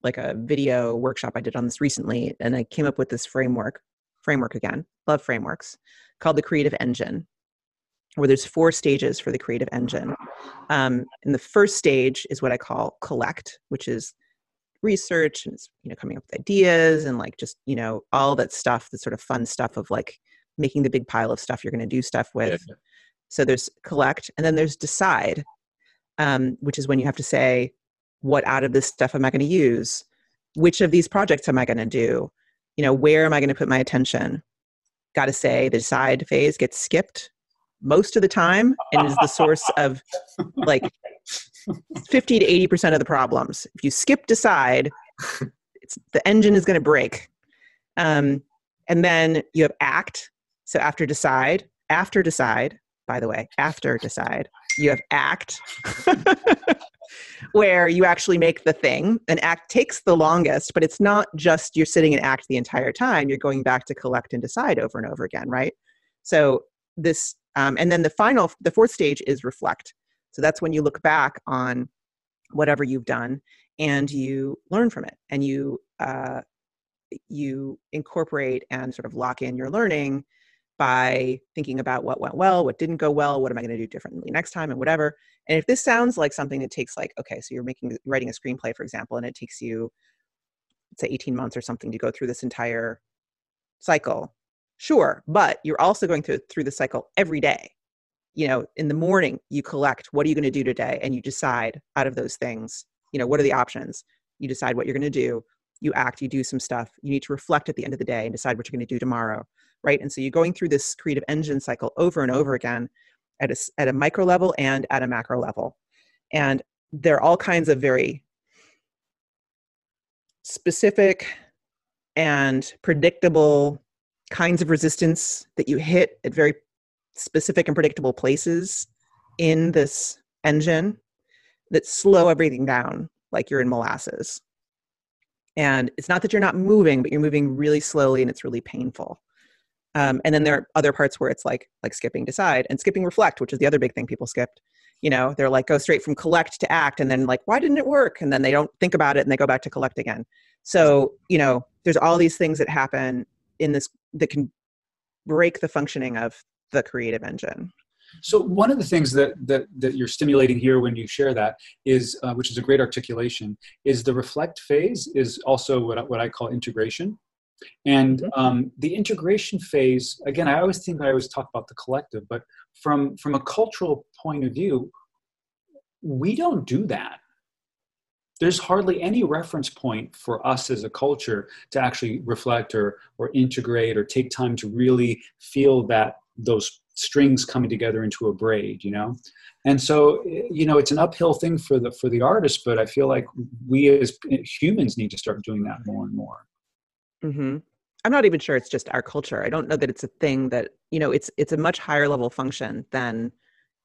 like a video workshop I did on this recently, and I came up with this framework, framework again, love frameworks, called the Creative Engine, where there's four stages for the Creative Engine. Um, and the first stage is what I call collect, which is research and it's, you know coming up with ideas and like just you know all that stuff, the sort of fun stuff of like making the big pile of stuff you're going to do stuff with. So there's collect, and then there's decide, um, which is when you have to say, what out of this stuff am I going to use? Which of these projects am I going to do? You know, where am I going to put my attention? Got to say, the decide phase gets skipped most of the time and is the source of like 50 to 80% of the problems. If you skip decide, the engine is going to break. Um, and then you have act. So after decide, after decide, by the way, after decide, you have act, where you actually make the thing. And act takes the longest, but it's not just you're sitting in act the entire time. You're going back to collect and decide over and over again, right? So this, um, and then the final, the fourth stage is reflect. So that's when you look back on whatever you've done and you learn from it and you uh, you incorporate and sort of lock in your learning by thinking about what went well, what didn't go well, what am I going to do differently next time, and whatever. And if this sounds like something that takes like, okay, so you're making writing a screenplay, for example, and it takes you, say, 18 months or something to go through this entire cycle, sure, but you're also going through through the cycle every day. You know, in the morning, you collect what are you going to do today, and you decide out of those things. You know, what are the options? You decide what you're going to do. You act. You do some stuff. You need to reflect at the end of the day and decide what you're going to do tomorrow right? And so you're going through this creative engine cycle over and over again at a, at a micro level and at a macro level. And there are all kinds of very specific and predictable kinds of resistance that you hit at very specific and predictable places in this engine that slow everything down like you're in molasses. And it's not that you're not moving, but you're moving really slowly and it's really painful. Um, and then there are other parts where it's like like skipping decide and skipping reflect, which is the other big thing people skipped. You know, they're like go straight from collect to act, and then like why didn't it work? And then they don't think about it and they go back to collect again. So you know, there's all these things that happen in this that can break the functioning of the creative engine. So one of the things that that that you're stimulating here when you share that is, uh, which is a great articulation, is the reflect phase is also what what I call integration. And um, the integration phase, again, I always think I always talk about the collective, but from from a cultural point of view, we don't do that. There's hardly any reference point for us as a culture to actually reflect or or integrate or take time to really feel that those strings coming together into a braid you know? And so you know it's an uphill thing for the for the artist but i feel like we as humans need to start doing that more and more Mm-hmm. I'm not even sure it's just our culture. I don't know that it's a thing that you know it's it's a much higher level function than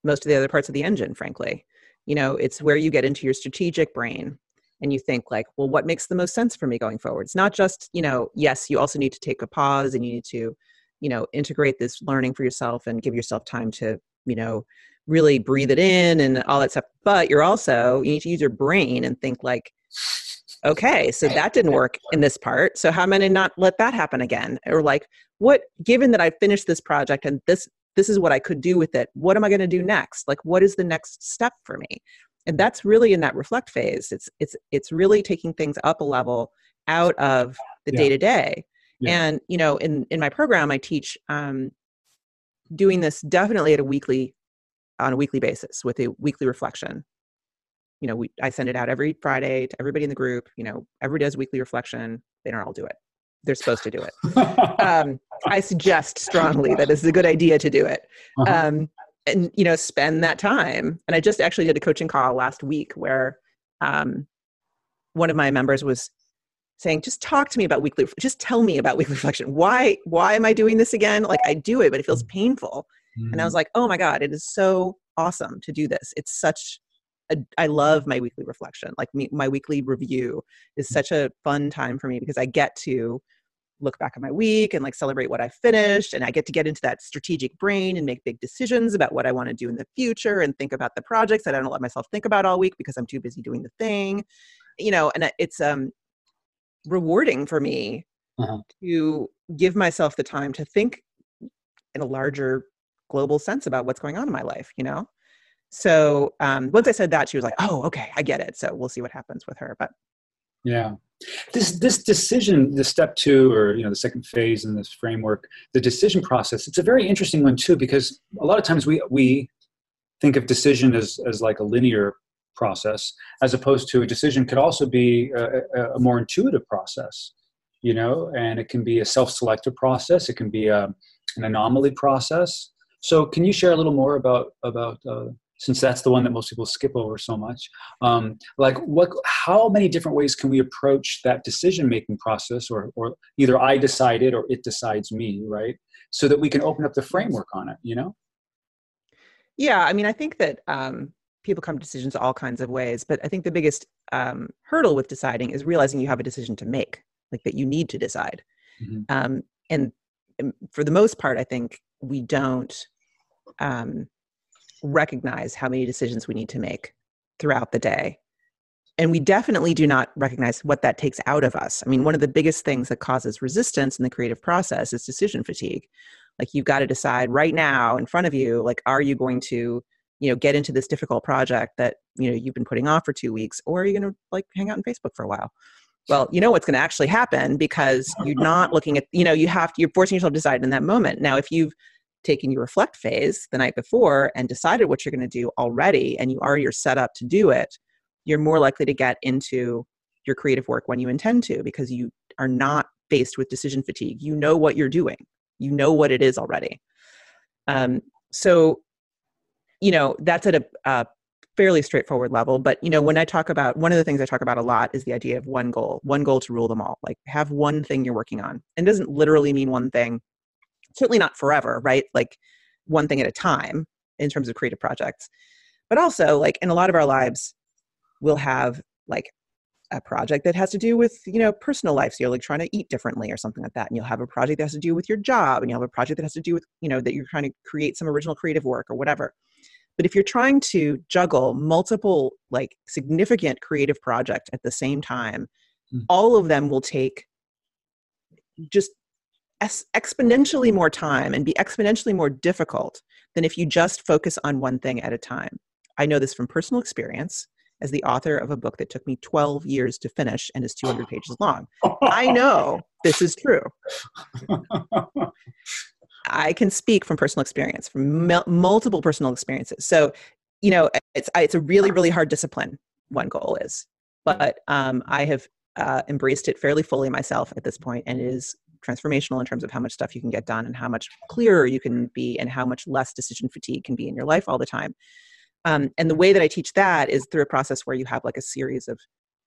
most of the other parts of the engine. Frankly, you know, it's where you get into your strategic brain and you think like, well, what makes the most sense for me going forward? It's not just you know, yes, you also need to take a pause and you need to you know integrate this learning for yourself and give yourself time to you know really breathe it in and all that stuff. But you're also you need to use your brain and think like okay, so that didn't work in this part. So how am I going to not let that happen again? Or like, what, given that I finished this project and this, this is what I could do with it, what am I going to do next? Like, what is the next step for me? And that's really in that reflect phase. It's, it's, it's really taking things up a level out of the day to day. And, you know, in, in my program, I teach um, doing this definitely at a weekly, on a weekly basis with a weekly reflection you know, we I send it out every Friday to everybody in the group. You know, everybody does weekly reflection. They don't all do it. They're supposed to do it. um, I suggest strongly that it's a good idea to do it. Uh-huh. Um, and you know, spend that time. And I just actually did a coaching call last week where um, one of my members was saying, "Just talk to me about weekly. Just tell me about weekly reflection. Why? Why am I doing this again? Like I do it, but it feels painful." Mm-hmm. And I was mm. like, "Oh my god, it is so awesome to do this. It's such I love my weekly reflection. Like me, my weekly review is mm. such a fun time for me because I get to look back at my week and like celebrate what I finished and I get to get into that strategic brain and make big decisions about what I want to do in the future and think about the projects that I don't let myself think about all week because I'm too busy doing the thing. You know, and it's um rewarding for me uh-huh. to give myself the time to think in a larger global sense about what's going on in my life, you know? So um, once I said that, she was like, "Oh, okay, I get it." So we'll see what happens with her. But yeah, this this decision, the step two, or you know, the second phase in this framework, the decision process. It's a very interesting one too because a lot of times we we think of decision as as like a linear process, as opposed to a decision could also be a, a more intuitive process. You know, and it can be a self-selective process. It can be a, um, an anomaly process. So, can you share a little more about about uh, since that's the one that most people skip over so much. Um, like what how many different ways can we approach that decision making process or or either i decide it or it decides me right? So that we can open up the framework on it you know? Yeah i mean i think that um, people come to decisions all kinds of ways but i think the biggest um, hurdle with deciding is realizing you have a decision to make like that you need to decide. Mm-hmm. um, and for the most part i think we don't um, recognize how many decisions we need to make throughout the day. And we definitely do not recognize what that takes out of us. I mean, one of the biggest things that causes resistance in the creative process is decision fatigue. Like you've got to decide right now in front of you, like, are you going to, you know, get into this difficult project that, you know, you've been putting off for two weeks, or are you going to like hang out on Facebook for a while? Well, you know what's going to actually happen because you're not looking at, you know, you have to, you're forcing yourself to decide in that moment. Now, if you've taken your reflect phase the night before and decided what you're going to do already and you already are set up to do it you're more likely to get into your creative work when you intend to because you are not faced with decision fatigue. You know what you're doing. You know what it is already. Um, so you know that's at a, a fairly straightforward level but you know when i talk about one of the things i talk about a lot is the idea of one goal one goal to rule them all. Like have one thing you're working on. And doesn't literally mean one thing certainly not forever, right? Like one thing at a time in terms of creative projects. But also, like in a lot of our lives, we'll have like a project that has to do with you know personal life so you're like trying to eat differently or something like that and you'll have a project that has to do with your job and you'll have a project that has to do with you know that you're trying to create some original creative work or whatever but if you're trying to juggle multiple like significant creative project at the same time mm. all of them will take just exponentially more time and be exponentially more difficult than if you just focus on one thing at a time. I know this from personal experience as the author of a book that took me 12 years to finish and is 200 pages long. I know this is true. I can speak from personal experience, from multiple personal experiences. So, you know, it's it's a really really hard discipline. One goal is, but um, I have uh, embraced it fairly fully myself at this point, and it is transformational in terms of how much stuff you can get done and how much clearer you can be and how much less decision fatigue can be in your life all the time. Um, and the way that I teach that is through a process where you have like a series of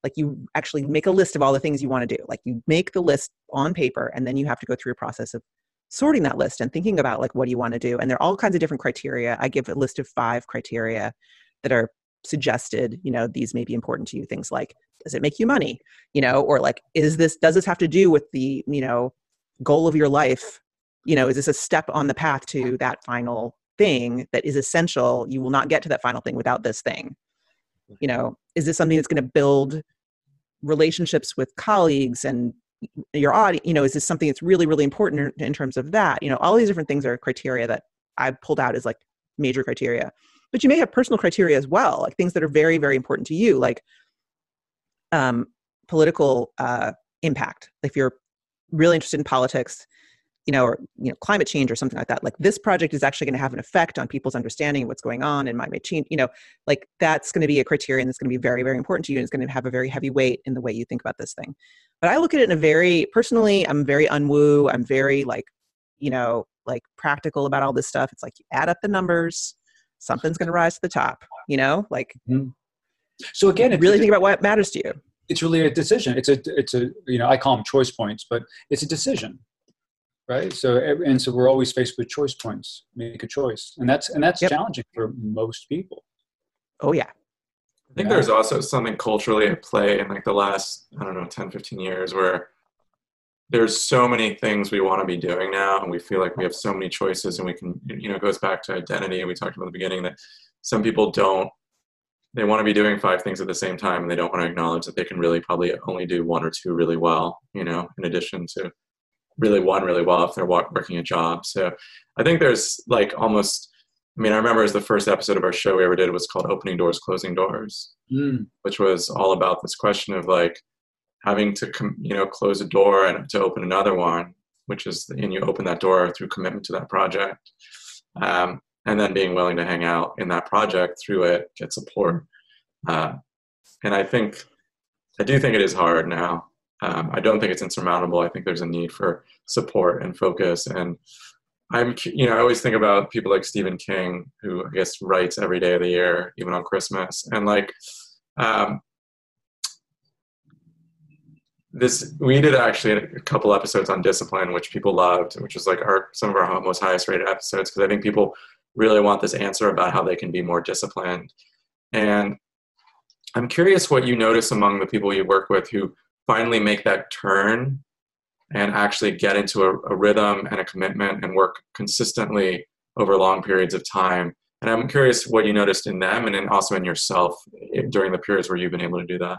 like you actually make a list of all the things you want to do. Like you make the list on paper and then you have to go through a process of sorting that list and thinking about like what do you want to do? And there are all kinds of different criteria. I give a list of five criteria that are suggested you know these may be important to you things like does it make you money? You know or like is this does this have to do with the you know goal of your life you know is this a step on the path to that final thing that is essential? You will not get to that final thing without this thing. You know is this something that's going to build relationships with colleagues and your audience you know is this something that's really really important in terms of that? You know all these different things are criteria that I've pulled out as like major criteria. But you may have personal criteria as well like things that are very very important to you like um, political uh, impact. If you're really interested in politics you know or you know climate change or something like that like this project is actually going to have an effect on people's understanding of what's going on and might may change you know like that's going to be a criterion that's going to be very very important to you and it's going to have a very heavy weight in the way you think about this thing. But i look at it in a very personally i'm very unwoo i'm very like you know like practical about all this stuff. It's like you add up the numbers something's going to rise to the top you know like Mhm. So again, really think about what matters to you it's really a decision. It's a it's a you know I call them choice points, but it's a decision, right? So and so we're always faced with choice points. Make a choice, and that's and that's Yep. challenging for most people. oh yeah I think Yeah. there's also something culturally at play in like the last, I don't know, 10, 15 years where there's so many things we want to be doing now and we feel like we have so many choices and we can, you know, it goes back to identity. And we talked about at the beginning that some people don't, they want to be doing five things at the same time and they don't want to acknowledge that they can really probably only do one or two really well, you know, in addition to really one really well if they're working a job. So I think there's like almost, I mean, I remember as the first episode of our show we ever did was called Opening Doors, Closing Doors, Mm. which was all about this question of like having to, com- you know, close a door and to open another one, which is, and you open that door through commitment to that project. Um, and then being willing to hang out in that project through it, get support. Uh, and I think, I do think it is hard now. Um, I don't think it's insurmountable. I think there's a need for support and focus. And I'm, you know, I always think about people like Stephen King, who I guess writes every day of the year, even on Christmas. And like, um, this, we did actually a couple episodes on discipline, which people loved, which was like our some of our most highest rated episodes because I think people really want this answer about how they can be more disciplined. And I'm curious what you notice among the people you work with who finally make that turn and actually get into a, a rhythm and a commitment and work consistently over long periods of time. And I'm curious what you noticed in them and then also in yourself during the periods where you've been able to do that.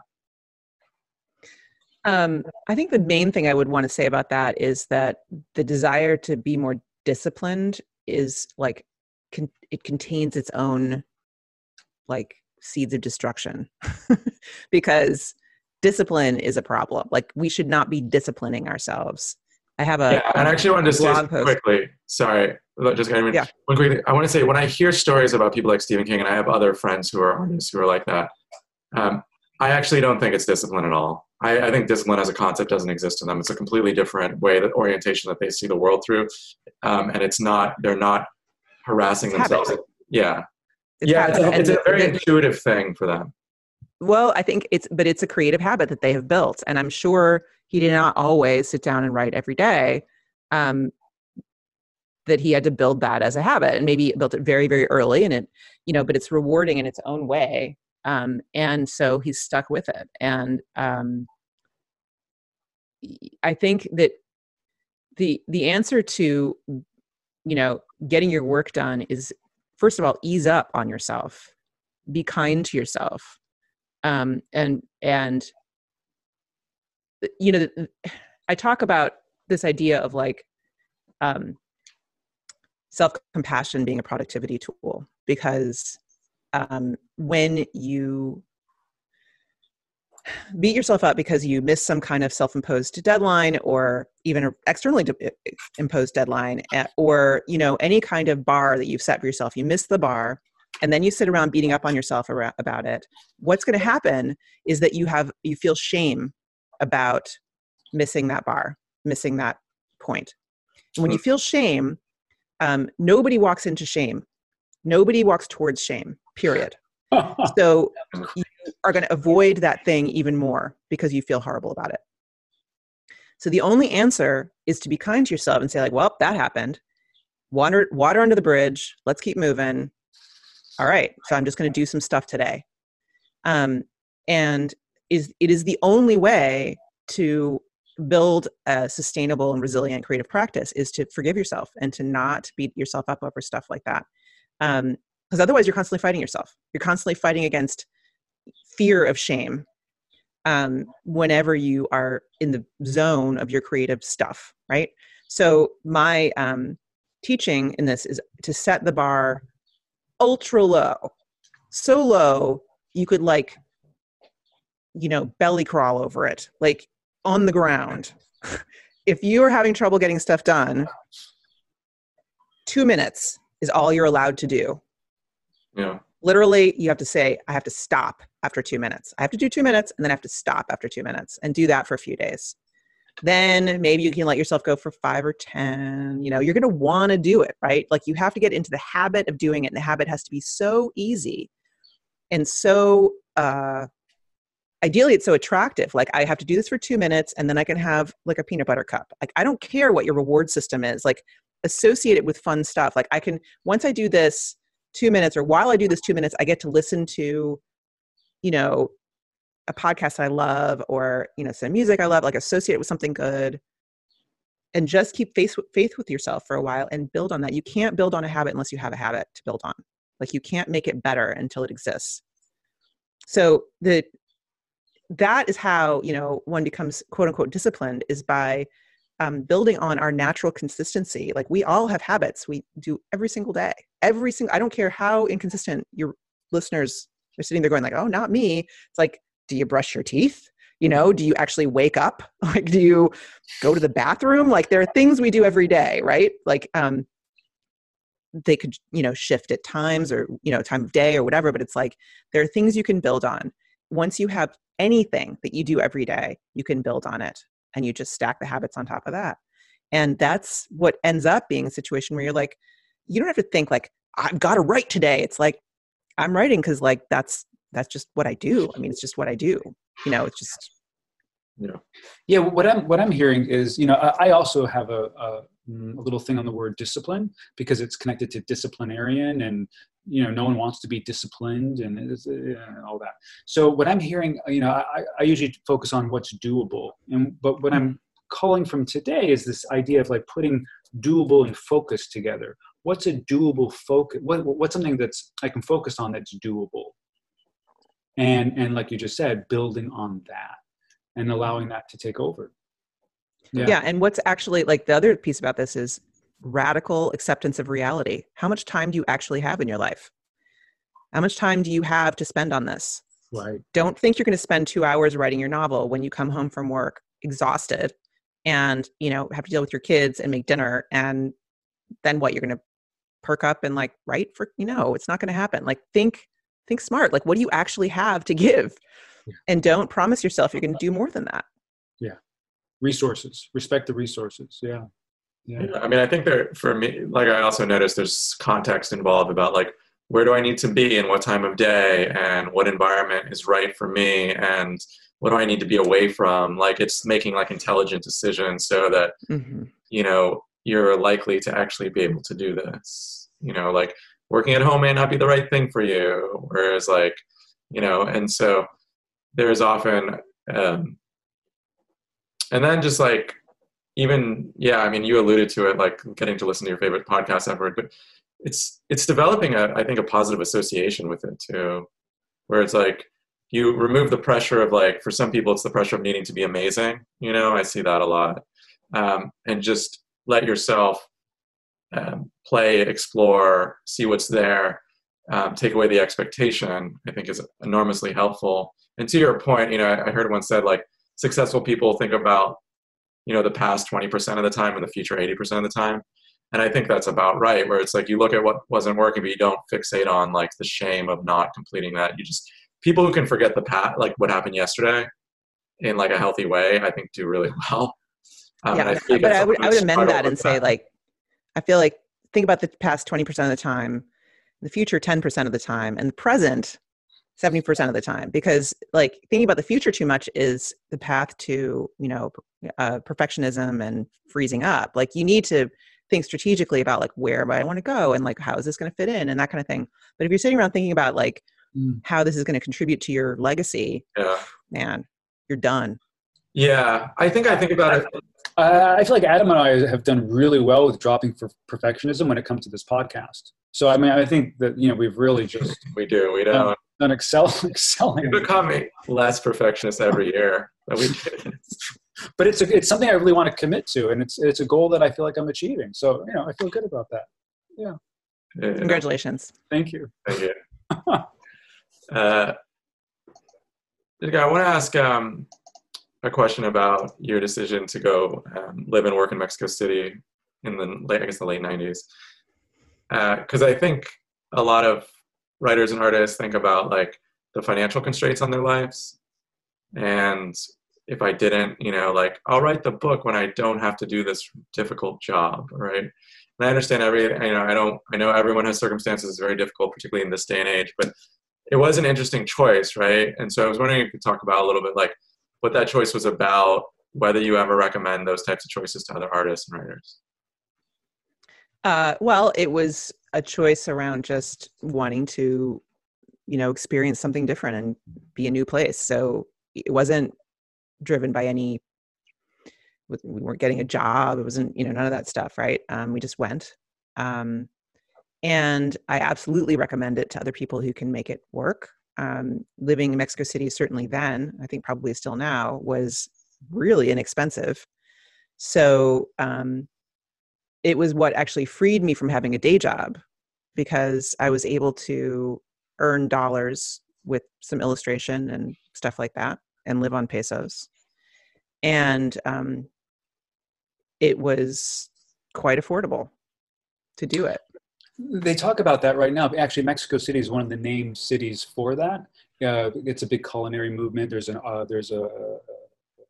Um, I think the main thing I would want to say about that is that the desire to be more disciplined is like con- it contains its own like seeds of destruction because discipline is a problem. Like we should not be disciplining ourselves. I have a yeah, and I actually wanted to say quickly. Sorry, just I mean, Yeah. one quick. thing. I want to say when I hear stories about people like Stephen King, and I have other friends who are artists who are like that. Um, I actually don't think it's discipline at all. I, I think discipline as a concept doesn't exist to them. It's a completely different way that orientation that they see the world through, um, and it's not. They're not harassing It's habit. themselves. Yeah, it's yeah. habit. It's a, it's a very intuitive thing for them. Well, I think it's, but it's a creative habit that they have built, and I'm sure he did not always sit down and write every day. Um, that he had to build that as a habit, and maybe built it very, very early, and it, you know, but it's rewarding in its own way, um, and so he's stuck with it. And um, I think that the the answer to, you know, getting your work done is first of all ease up on yourself, be kind to yourself. Um, and and you know i talk about this idea of like um, self-compassion being a productivity tool because um, when you beat yourself up because you missed some kind of self-imposed deadline or even an externally de- imposed deadline eh, or you know any kind of bar that you've set for yourself. You miss the bar and then you sit around beating up on yourself ara- about it. What's going to happen is that you have you feel shame about missing that bar missing that point. And when you feel shame um, nobody walks into shame. Nobody walks towards shame period. So are going to avoid that thing even more because you feel horrible about it. So the only answer is to be kind to yourself and say, like, well, that happened. Water, water under the bridge. Let's keep moving. All right. So I'm just going to do some stuff today. Um, and is it is the only way to build a sustainable and resilient creative practice is to forgive yourself and to not beat yourself up over stuff like that. Because um, otherwise, you're constantly fighting yourself. You're constantly fighting against fear of shame um, whenever you are in the zone of your creative stuff, right? So my um, teaching in this is to set the bar ultra low, so low you could like, you know, belly crawl over it, like on the ground. if you are having trouble getting stuff done, two minutes is all you're allowed to do. Yeah. Literally, you have to say, I have to stop after two minutes. I have to do two minutes and then I have to stop after two minutes and do that for a few days. Then maybe you can let yourself go for five or 10. You know, you're going to want to do it, right? Like you have to get into the habit of doing it. And the habit has to be so easy and so, uh, ideally, it's so attractive. Like I have to do this for two minutes and then I can have like a peanut butter cup. Like I don't care what your reward system is. Like associate it with fun stuff. Like I can, once I do this two minutes or while I do this two minutes, I get to listen to you know, a podcast I love or, you know, some music I love, like associate with something good and just keep faith, faith with yourself for a while and build on that. You can't build on a habit unless you have a habit to build on. Like you can't make it better until it exists. So the that is how you know one becomes quote unquote disciplined is by um, building on our natural consistency. Like we all have habits we do every single day. Every single I don't care how inconsistent your listeners they're sitting there going like, oh, not me. It's like, do you brush your teeth? You know, do you actually wake up? Like, do you go to the bathroom? Like, there are things we do every day, right? Like, um, they could, you know, shift at times or, you know, time of day or whatever, but it's like there are things you can build on. Once you have anything that you do every day, you can build on it and you just stack the habits on top of that. And that's what ends up being a situation where you're like, you don't have to think like, I've got to write today. It's like, I'm writing because like that's that's just what I do. I mean, it's just what I do. You know, it's just yeah. Yeah. What I'm what I'm hearing is, you know, I, I also have a, a, mm, a little thing on the word discipline because it's connected to disciplinarian and you know no one wants to be disciplined and, uh, all that. So what i'm hearing you know I, I usually focus on what's doable. And but what i'm calling from today is this idea of like putting doable and focus together. What's a doable focus what, what's something that's i can focus on that's doable? And and like you just said building on that and allowing that to take over. Yeah. yeah and what's actually like the other piece about this is radical acceptance of reality. How much time do you actually have in your life? How much time do you have to spend on this? Right. Don't think you're going to spend two hours writing your novel when you come home from work exhausted and you know have to deal with your kids and make dinner and then what you're going to perk up and like write for you know it's not going to happen. Like think think smart. Like what do you actually have to give? Yeah. and don't promise yourself you're going to do more than that. Yeah. Resources. Respect the resources. Yeah yeah. yeah i mean i think there for me like i also noticed there's context involved about like where do i need to be and what time of day and what environment is right for me and what do i need to be away from like it's making like intelligent decisions so that mm-hmm. you know you're likely to actually be able to do this. You know, like working at home may not be the right thing for you, whereas like, you know, and so there's often, um, and then just like even yeah, I mean, you alluded to it, like getting to listen to your favorite podcast ever, but it's it's developing a I think a positive association with it too, where it's like you remove the pressure of like for some people it's the pressure of needing to be amazing. You know, I see that a lot, um, and just let yourself um, play, explore, see what's there, um, take away the expectation, I think is enormously helpful. And to your point, you know, I, I heard one said like successful people think about, you know, the past 20% of the time and the future 80% of the time. And I think that's about right, where it's like you look at what wasn't working, but you don't fixate on like the shame of not completing that. You just, people who can forget the past, like what happened yesterday in like a healthy way, I think do really well. Um, yeah, I but I would, I would amend that and say, like, I feel like think about the past 20% of the time, the future 10% of the time, and the present 70% of the time because like thinking about the future too much is the path to you know uh, perfectionism and freezing up like you need to think strategically about like where do i want to go and like how is this going to fit in and that kind of thing but if you're sitting around thinking about like Mm. how this is going to contribute to your legacy Yeah. man you're done Yeah. I think I think about it. Uh, I feel like Adam and I have done really well with dropping for perfectionism when it comes to this podcast. So I mean, I think that you know we've really just We do. We don't. Done excel excelling. We become less perfectionist every year. But we. But it's a, it's something I really want to commit to, and it's it's a goal that I feel like I'm achieving. So you know, I feel good about that. Yeah. congratulations Thank you. Thank you. Uh, I want to ask um, a question about your decision to go um, live and work in Mexico City in the late, I guess, the late '90s. Because I think a lot of writers and artists think about like the financial constraints on their lives, and if I didn't, you know, like I'll write the book when I don't have to do this difficult job, right? And I understand every, you know, I don't, I know everyone has circumstances very difficult, particularly in this day and age, but it was an interesting choice, right? And so I was wondering if you could talk about a little bit like what that choice was about, whether you ever recommend those types of choices to other artists and writers. Uh, well, it was a choice around just wanting to, you know, experience something different and be a new place. So it wasn't driven by any. We weren't getting a job. It wasn't, you know, none of that stuff, right? Um, we just went, um, and I absolutely recommend it to other people who can make it work. Um, living in Mexico City, certainly then, I think probably still now, was really inexpensive. So um, it was what actually freed me from having a day job because I was able to earn dollars with some illustration and stuff like that and live on pesos. And um, it was quite affordable to do it. They talk about that right now. Actually, Mexico City is one of the named cities for that. Uh, it's a big culinary movement. There's an uh, there's a, a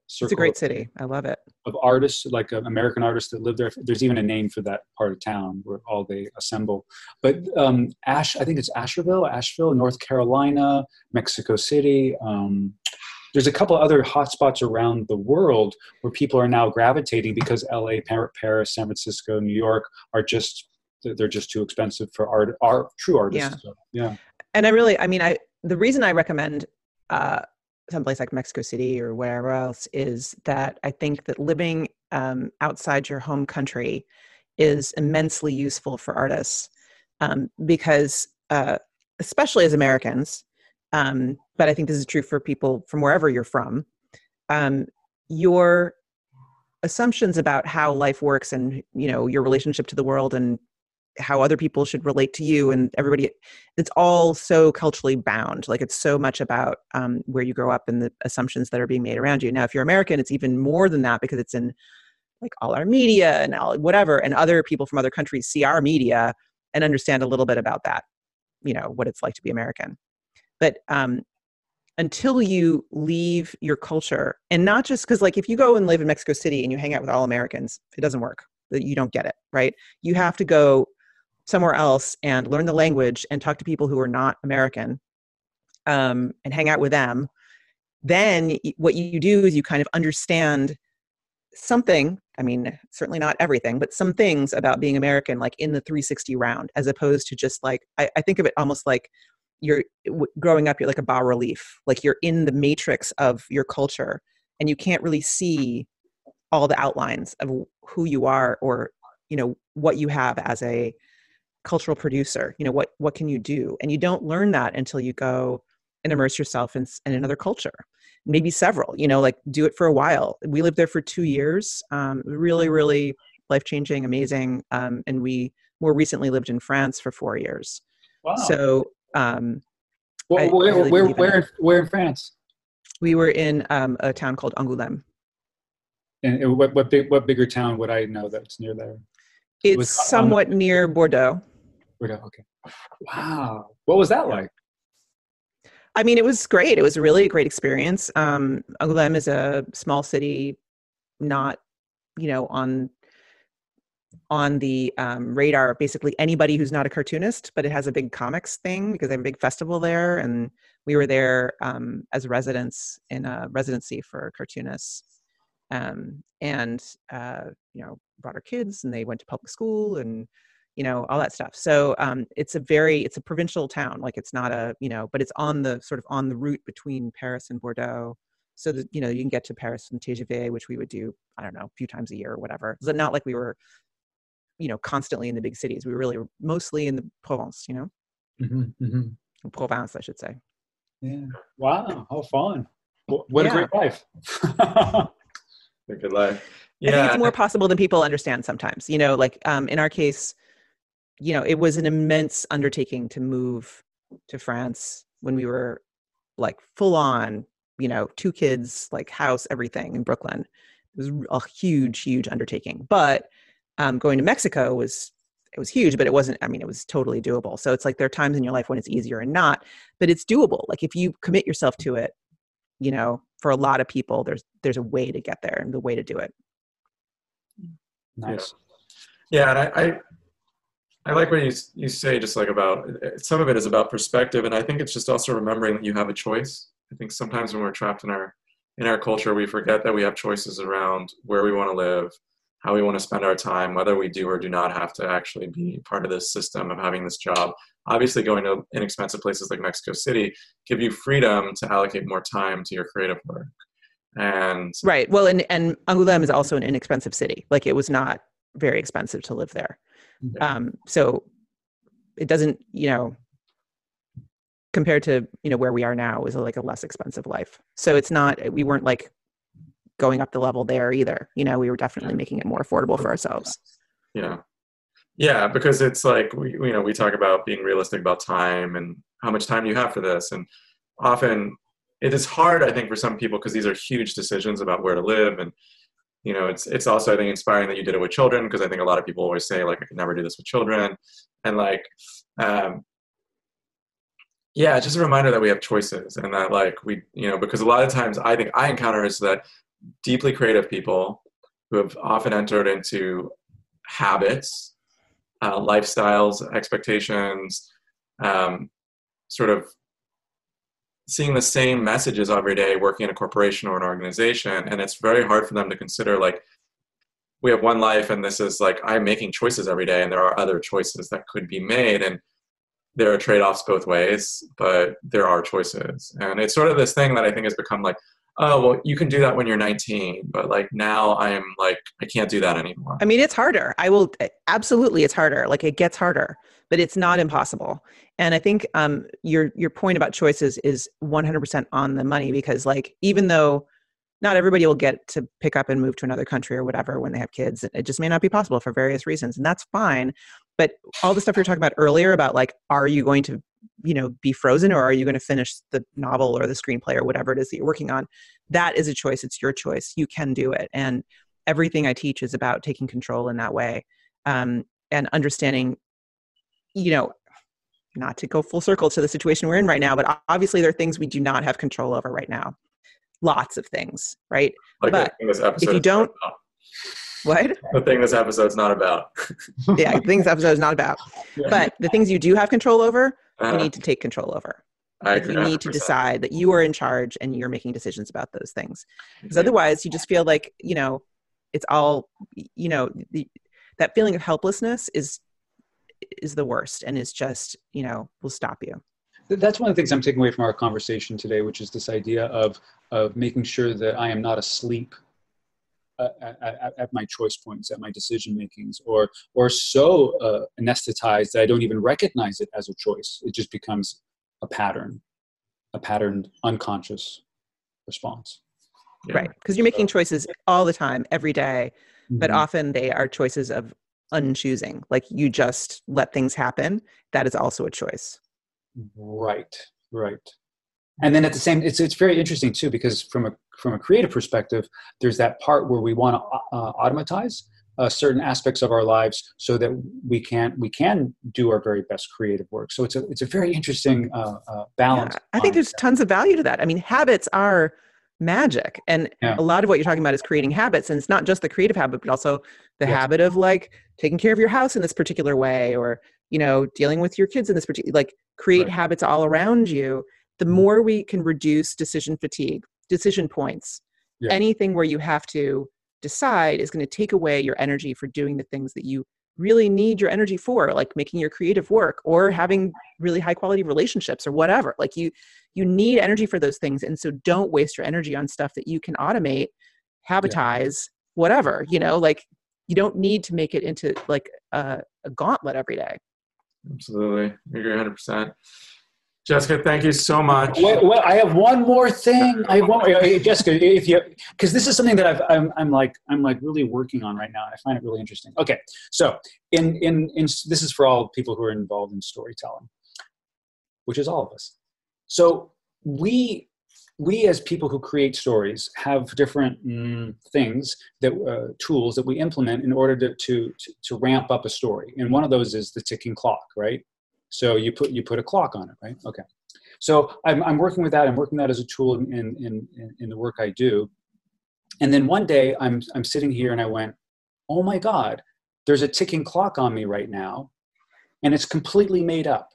circle It's a great city. I love it. of artists, like uh, American artists that live there. There's even a name for that part of town where all they assemble. But um, Ash, I think it's Asheville, Asheville, North Carolina, Mexico City. Um, there's a couple other hotspots around the world where people are now gravitating because LA, Paris, San Francisco, New York are just they're just too expensive for art, art true artists. Yeah. So, yeah. and I really, I mean, I the reason I recommend uh, someplace like Mexico City or wherever else is that I think that living um, outside your home country is immensely useful for artists um, because, uh, especially as Americans, um, but I think this is true for people from wherever you're from. Um, your assumptions about how life works and you know your relationship to the world and how other people should relate to you and everybody it's all so culturally bound like it's so much about um, where you grow up and the assumptions that are being made around you. Now if you're american it's even more than that because it's in like all our media and all whatever and other people from other countries see our media and understand a little bit about that you know what it's like to be american. But um until you leave your culture and not just because like if you go and live in mexico city and you hang out with all americans it doesn't work that you don't get it right? You have to go somewhere else and learn the language and talk to people who are not American um, and hang out with them, then what you do is you kind of understand something. I mean, certainly not everything, but some things about being American, like in the 360 round, as opposed to just like, I, I think of it almost like you're growing up, you're like a bas relief, like you're in the matrix of your culture and you can't really see all the outlines of who you are or, you know, what you have as a cultural producer you know what what can you do and you don't learn that until you go and immerse yourself in, in another culture maybe several you know like do it for a while we lived there for two years um, really really life changing amazing um, and we more recently lived in france for four years Wow. so um, Wh- I where, really where, where, it. where in France? we were in um, a town called angoulême And what, what, big, what bigger town would I know that's near there? it's on- somewhat near bordeaux Okay. Wow. What was that like? I mean, it was great. It was really a really great experience. Um, Angoulême is a small city, not, you know, on on the um, radar basically anybody who's not a cartoonist, but it has a big comics thing because they have a big festival there, and we were there um, as residents in a residency for cartoonists, um, and uh, you know brought our kids, and they went to public school, and you know all that stuff. So um, it's a very it's a provincial town, like it's not a you know, but it's on the sort of on the route between Paris and Bordeaux. So that you know you can get to Paris from TGV, which we would do I don't know a few times a year or whatever. It's not like we were you know constantly in the big cities we were really mostly in the provence you know Mm-hmm, mm-hmm. provence i should say Yeah. Wow. How fun. Wh- What Yeah. a great life. A good life. i think Yeah. it's more possible than people understand sometimes you know like um, in our case you know it was an immense undertaking to move to france when we were like full on you know two kids like house everything in brooklyn. It was a huge huge undertaking but um, going to mexico was it was huge but it wasn't i mean it was totally doable. So it's like there are times in your life when it's easier and not but it's doable. Like if you commit yourself to it you know for a lot of people there's there's a way to get there and the way to do it. Nice. Yeah, and I, I I like what you you say just like about some of it is about perspective, and I think it's just also remembering that you have a choice. I think sometimes when we're trapped in our in our culture, we forget that we have choices around where we want to live, how we want to spend our time, whether we do or do not have to actually be part of this system of having this job. Obviously, going to inexpensive places like Mexico City give you freedom to allocate more time to your creative work. And right well and and angoulême is also an inexpensive city like it was not very expensive to live there. Um so it doesn't you know compared to you know where we are now is like a less expensive life. So it's not we weren't like going up the level there either. You know we were definitely making it more affordable for ourselves. Yeah. Yeah, because it's like we you know, we talk about being realistic about time and how much time you have for this? And often it is hard I think for some people because these are huge decisions about where to live and you know, it's it's also I think inspiring that you did it with children because I think a lot of people always say like I could never do this with children. And like um yeah, just a reminder that we have choices and that like we you know because a lot of times I think I encounter is that deeply creative people who have often entered into habits, uh, lifestyles, expectations, um, sort of seeing the same messages every day working in a corporation or an organization. And it's very hard for them to consider like, we have one life and this is like, I'm making choices every day and there are other choices that could be made. And there are trade offs both ways, but there are choices. And it's sort of this thing that I think has become like, oh, well, you can do that when you're 19, but like now I'm like, I can't do that anymore. I mean, it's harder. I will absolutely. It's harder. Like it gets harder, but it's not impossible. And I think um, your your point about choices is 100% on the money because, like, even though not everybody will get to pick up and move to another country or whatever when they have kids, it just may not be possible for various reasons, and that's fine. But all the stuff you were talking about earlier about like, are you going to, you know, be frozen or are you going to finish the novel or the screenplay or whatever it is that you're working on? That is a choice. It's your choice. You can do it, and everything I teach is about taking control in that way um, and understanding, you know, not to go full circle to the situation we're in right now, but obviously there are things we do not have control over right now. Lots of things, right? Like But the thing this episode you is not don't- about. What? the thing this episode's not about. yeah, things episode is not about. Yeah. But the things you do have control over, you Uh, need to take control over. I Like, you need to 100%. decide that you are in charge and you're making decisions about those things. Because otherwise, you just feel like you know, it's all you know. The, that feeling of helplessness is is the worst, and is just you know will stop you. That's one of the things I'm taking away from our conversation today, which is this idea of of making sure that I am not asleep uh, at, at, at my choice points, at my decision makings, or or so uh, anesthetized that I don't even recognize it as a choice. It just becomes a pattern, a patterned unconscious response. Yeah. Right. Because you're making choices all the time, every day, but Mhm. often they are choices of unchoosing. Like you just let things happen. That is also a choice. Right, right. And then at the same, it's it's very interesting too because from a from a creative perspective, there's that part where we want to uh, automatize uh, certain aspects of our lives so that we can we can do our very best creative work. So it's a it's a very interesting uh, uh, balance. Yeah, I think there's tons of value to that. I mean, habits are magic. And Yeah. a lot of what you're talking about is creating habits. And it's not just the creative habit, but also the Yes. habit of like taking care of your house in this particular way or, you know, dealing with your kids in this particular, like create Right. habits all around you. The Mhm. more we can reduce decision fatigue, decision points, Yeah. anything where you have to decide is going to take away your energy for doing the things that you really need your energy for like making your creative work or mm-hmm. having really high quality relationships or whatever. Like you you need energy for those things and so don't waste your energy on stuff that you can automate habitize whatever you know? Like you don't need to make it into like a, a gauntlet every day. Absolutely. I agree 100%. Jessica, thank you so much. Wait, wait, I have one more thing. I have one uh, Jessica, if you, because this is something that I've, I'm, I'm like, I'm like really working on right now. I find it really interesting. Okay, so in, in, in, this is for all people who are involved in storytelling, which is all of us. So we, we as people who create stories have different mm, things that uh, tools that we implement in order to to to ramp up a story. And one of those is the ticking clock, right? So you put you put a clock on it, right? Okay. So I'm, I'm working with that. I'm working that as a tool in, in, in, in the work I do. And then one day I'm, I'm sitting here and I went, oh my God, there's a ticking clock on me right now. And it's completely made up.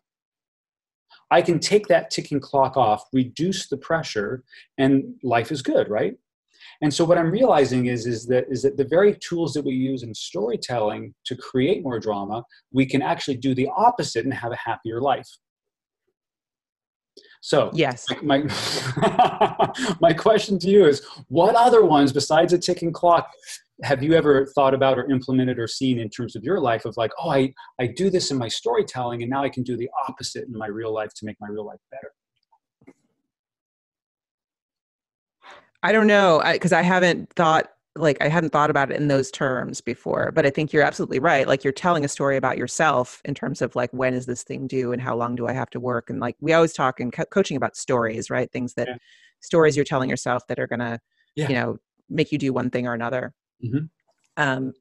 I can take that ticking clock off, reduce the pressure, and life is good, right? And so what I'm realizing is, is that is that the very tools that we use in storytelling to create more drama, we can actually do the opposite and have a happier life. So yes my my question to you is what other ones besides a ticking clock have you ever thought about or implemented or seen in terms of your life of like oh i i do this in my storytelling and now i can do the opposite in my real life to make my real life better I don't know because I, haven't thought like I hadn't thought about it in those terms before. But I think you're absolutely right. Like you're telling a story about yourself in terms of like when is this thing due and how long do I have to work and like we always talk in co- coaching about stories, right? Things that Yeah. stories you're telling yourself that are gonna Yeah. you know make you do one thing or another. Mhm. Um,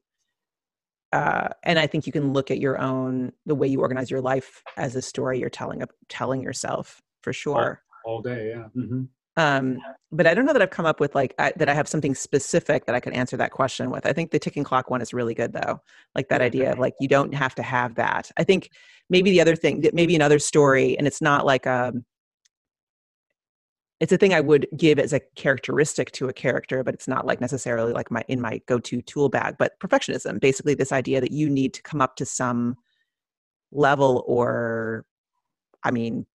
uh, and I think you can look at your own the way you organize your life as a story you're telling telling yourself for sure all day yeah hmm um but i don't know that i've come up with like I, that i have something specific that i could answer that question with. I think the ticking clock one is really good though. Like that idea of like you don't have to have that. I think maybe the other thing that maybe another story and it's not like um it's a thing i would give as a characteristic to a character but it's not like necessarily like my in my go-to tool bag but perfectionism. Basically this idea that you need to come up to some level or i mean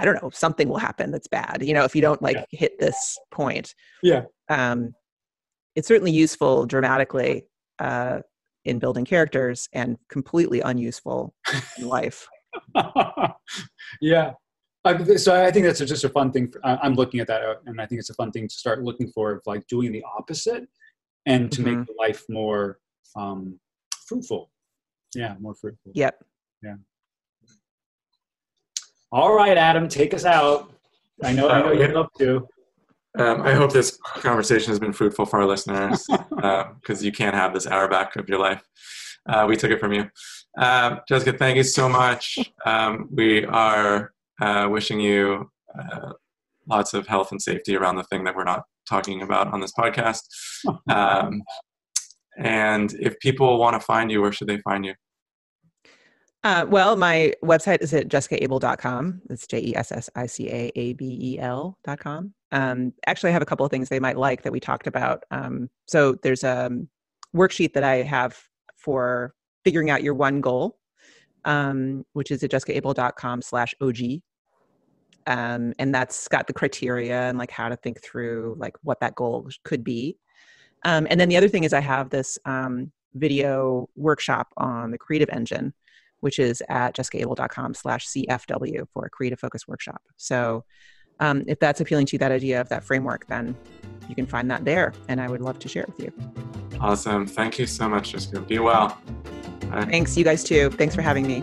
i don't know something will happen that's bad you know if you don't like hit this point. Yeah. um it's certainly useful dramatically uh in building characters and completely unuseful in life. Yeah. I, so i think that's just a fun thing for, I- i'm looking at that uh, and i think it's a fun thing to start looking for of like doing the opposite and to make life more um, fruitful. Yeah more fruitful. Yep all right adam take us out i know i know you'd love to Um, I hope this conversation has been fruitful for our listeners because you can't have this hour back of your life. Uh, we took it from you. Um, Jessica, thank you so much. Um, we are uh, wishing you uh, lots of health and safety around the thing that we're not talking about on this podcast. Um, and if people want to find you, where should they find you? Uh, well, my website is at jessicaabel.com. It's J E S S I C A A B E L.com. Um, actually, I have a couple of things they might like that we talked about. Um, so there's a um, worksheet that I have for figuring out your one goal, um, which is at jessicaabel.com slash OG. Um, and that's got the criteria and like how to think through like what that goal could be. Um, and then the other thing is I have this um, video workshop on the creative engine which is at jessicaabel.com slash cfw for a creative focus workshop so um, if that's appealing to you that idea of that framework then you can find that there and i would love to share it with you Awesome. Thank you so much, Jessica. Be well. Bye. thanks you guys too thanks for having me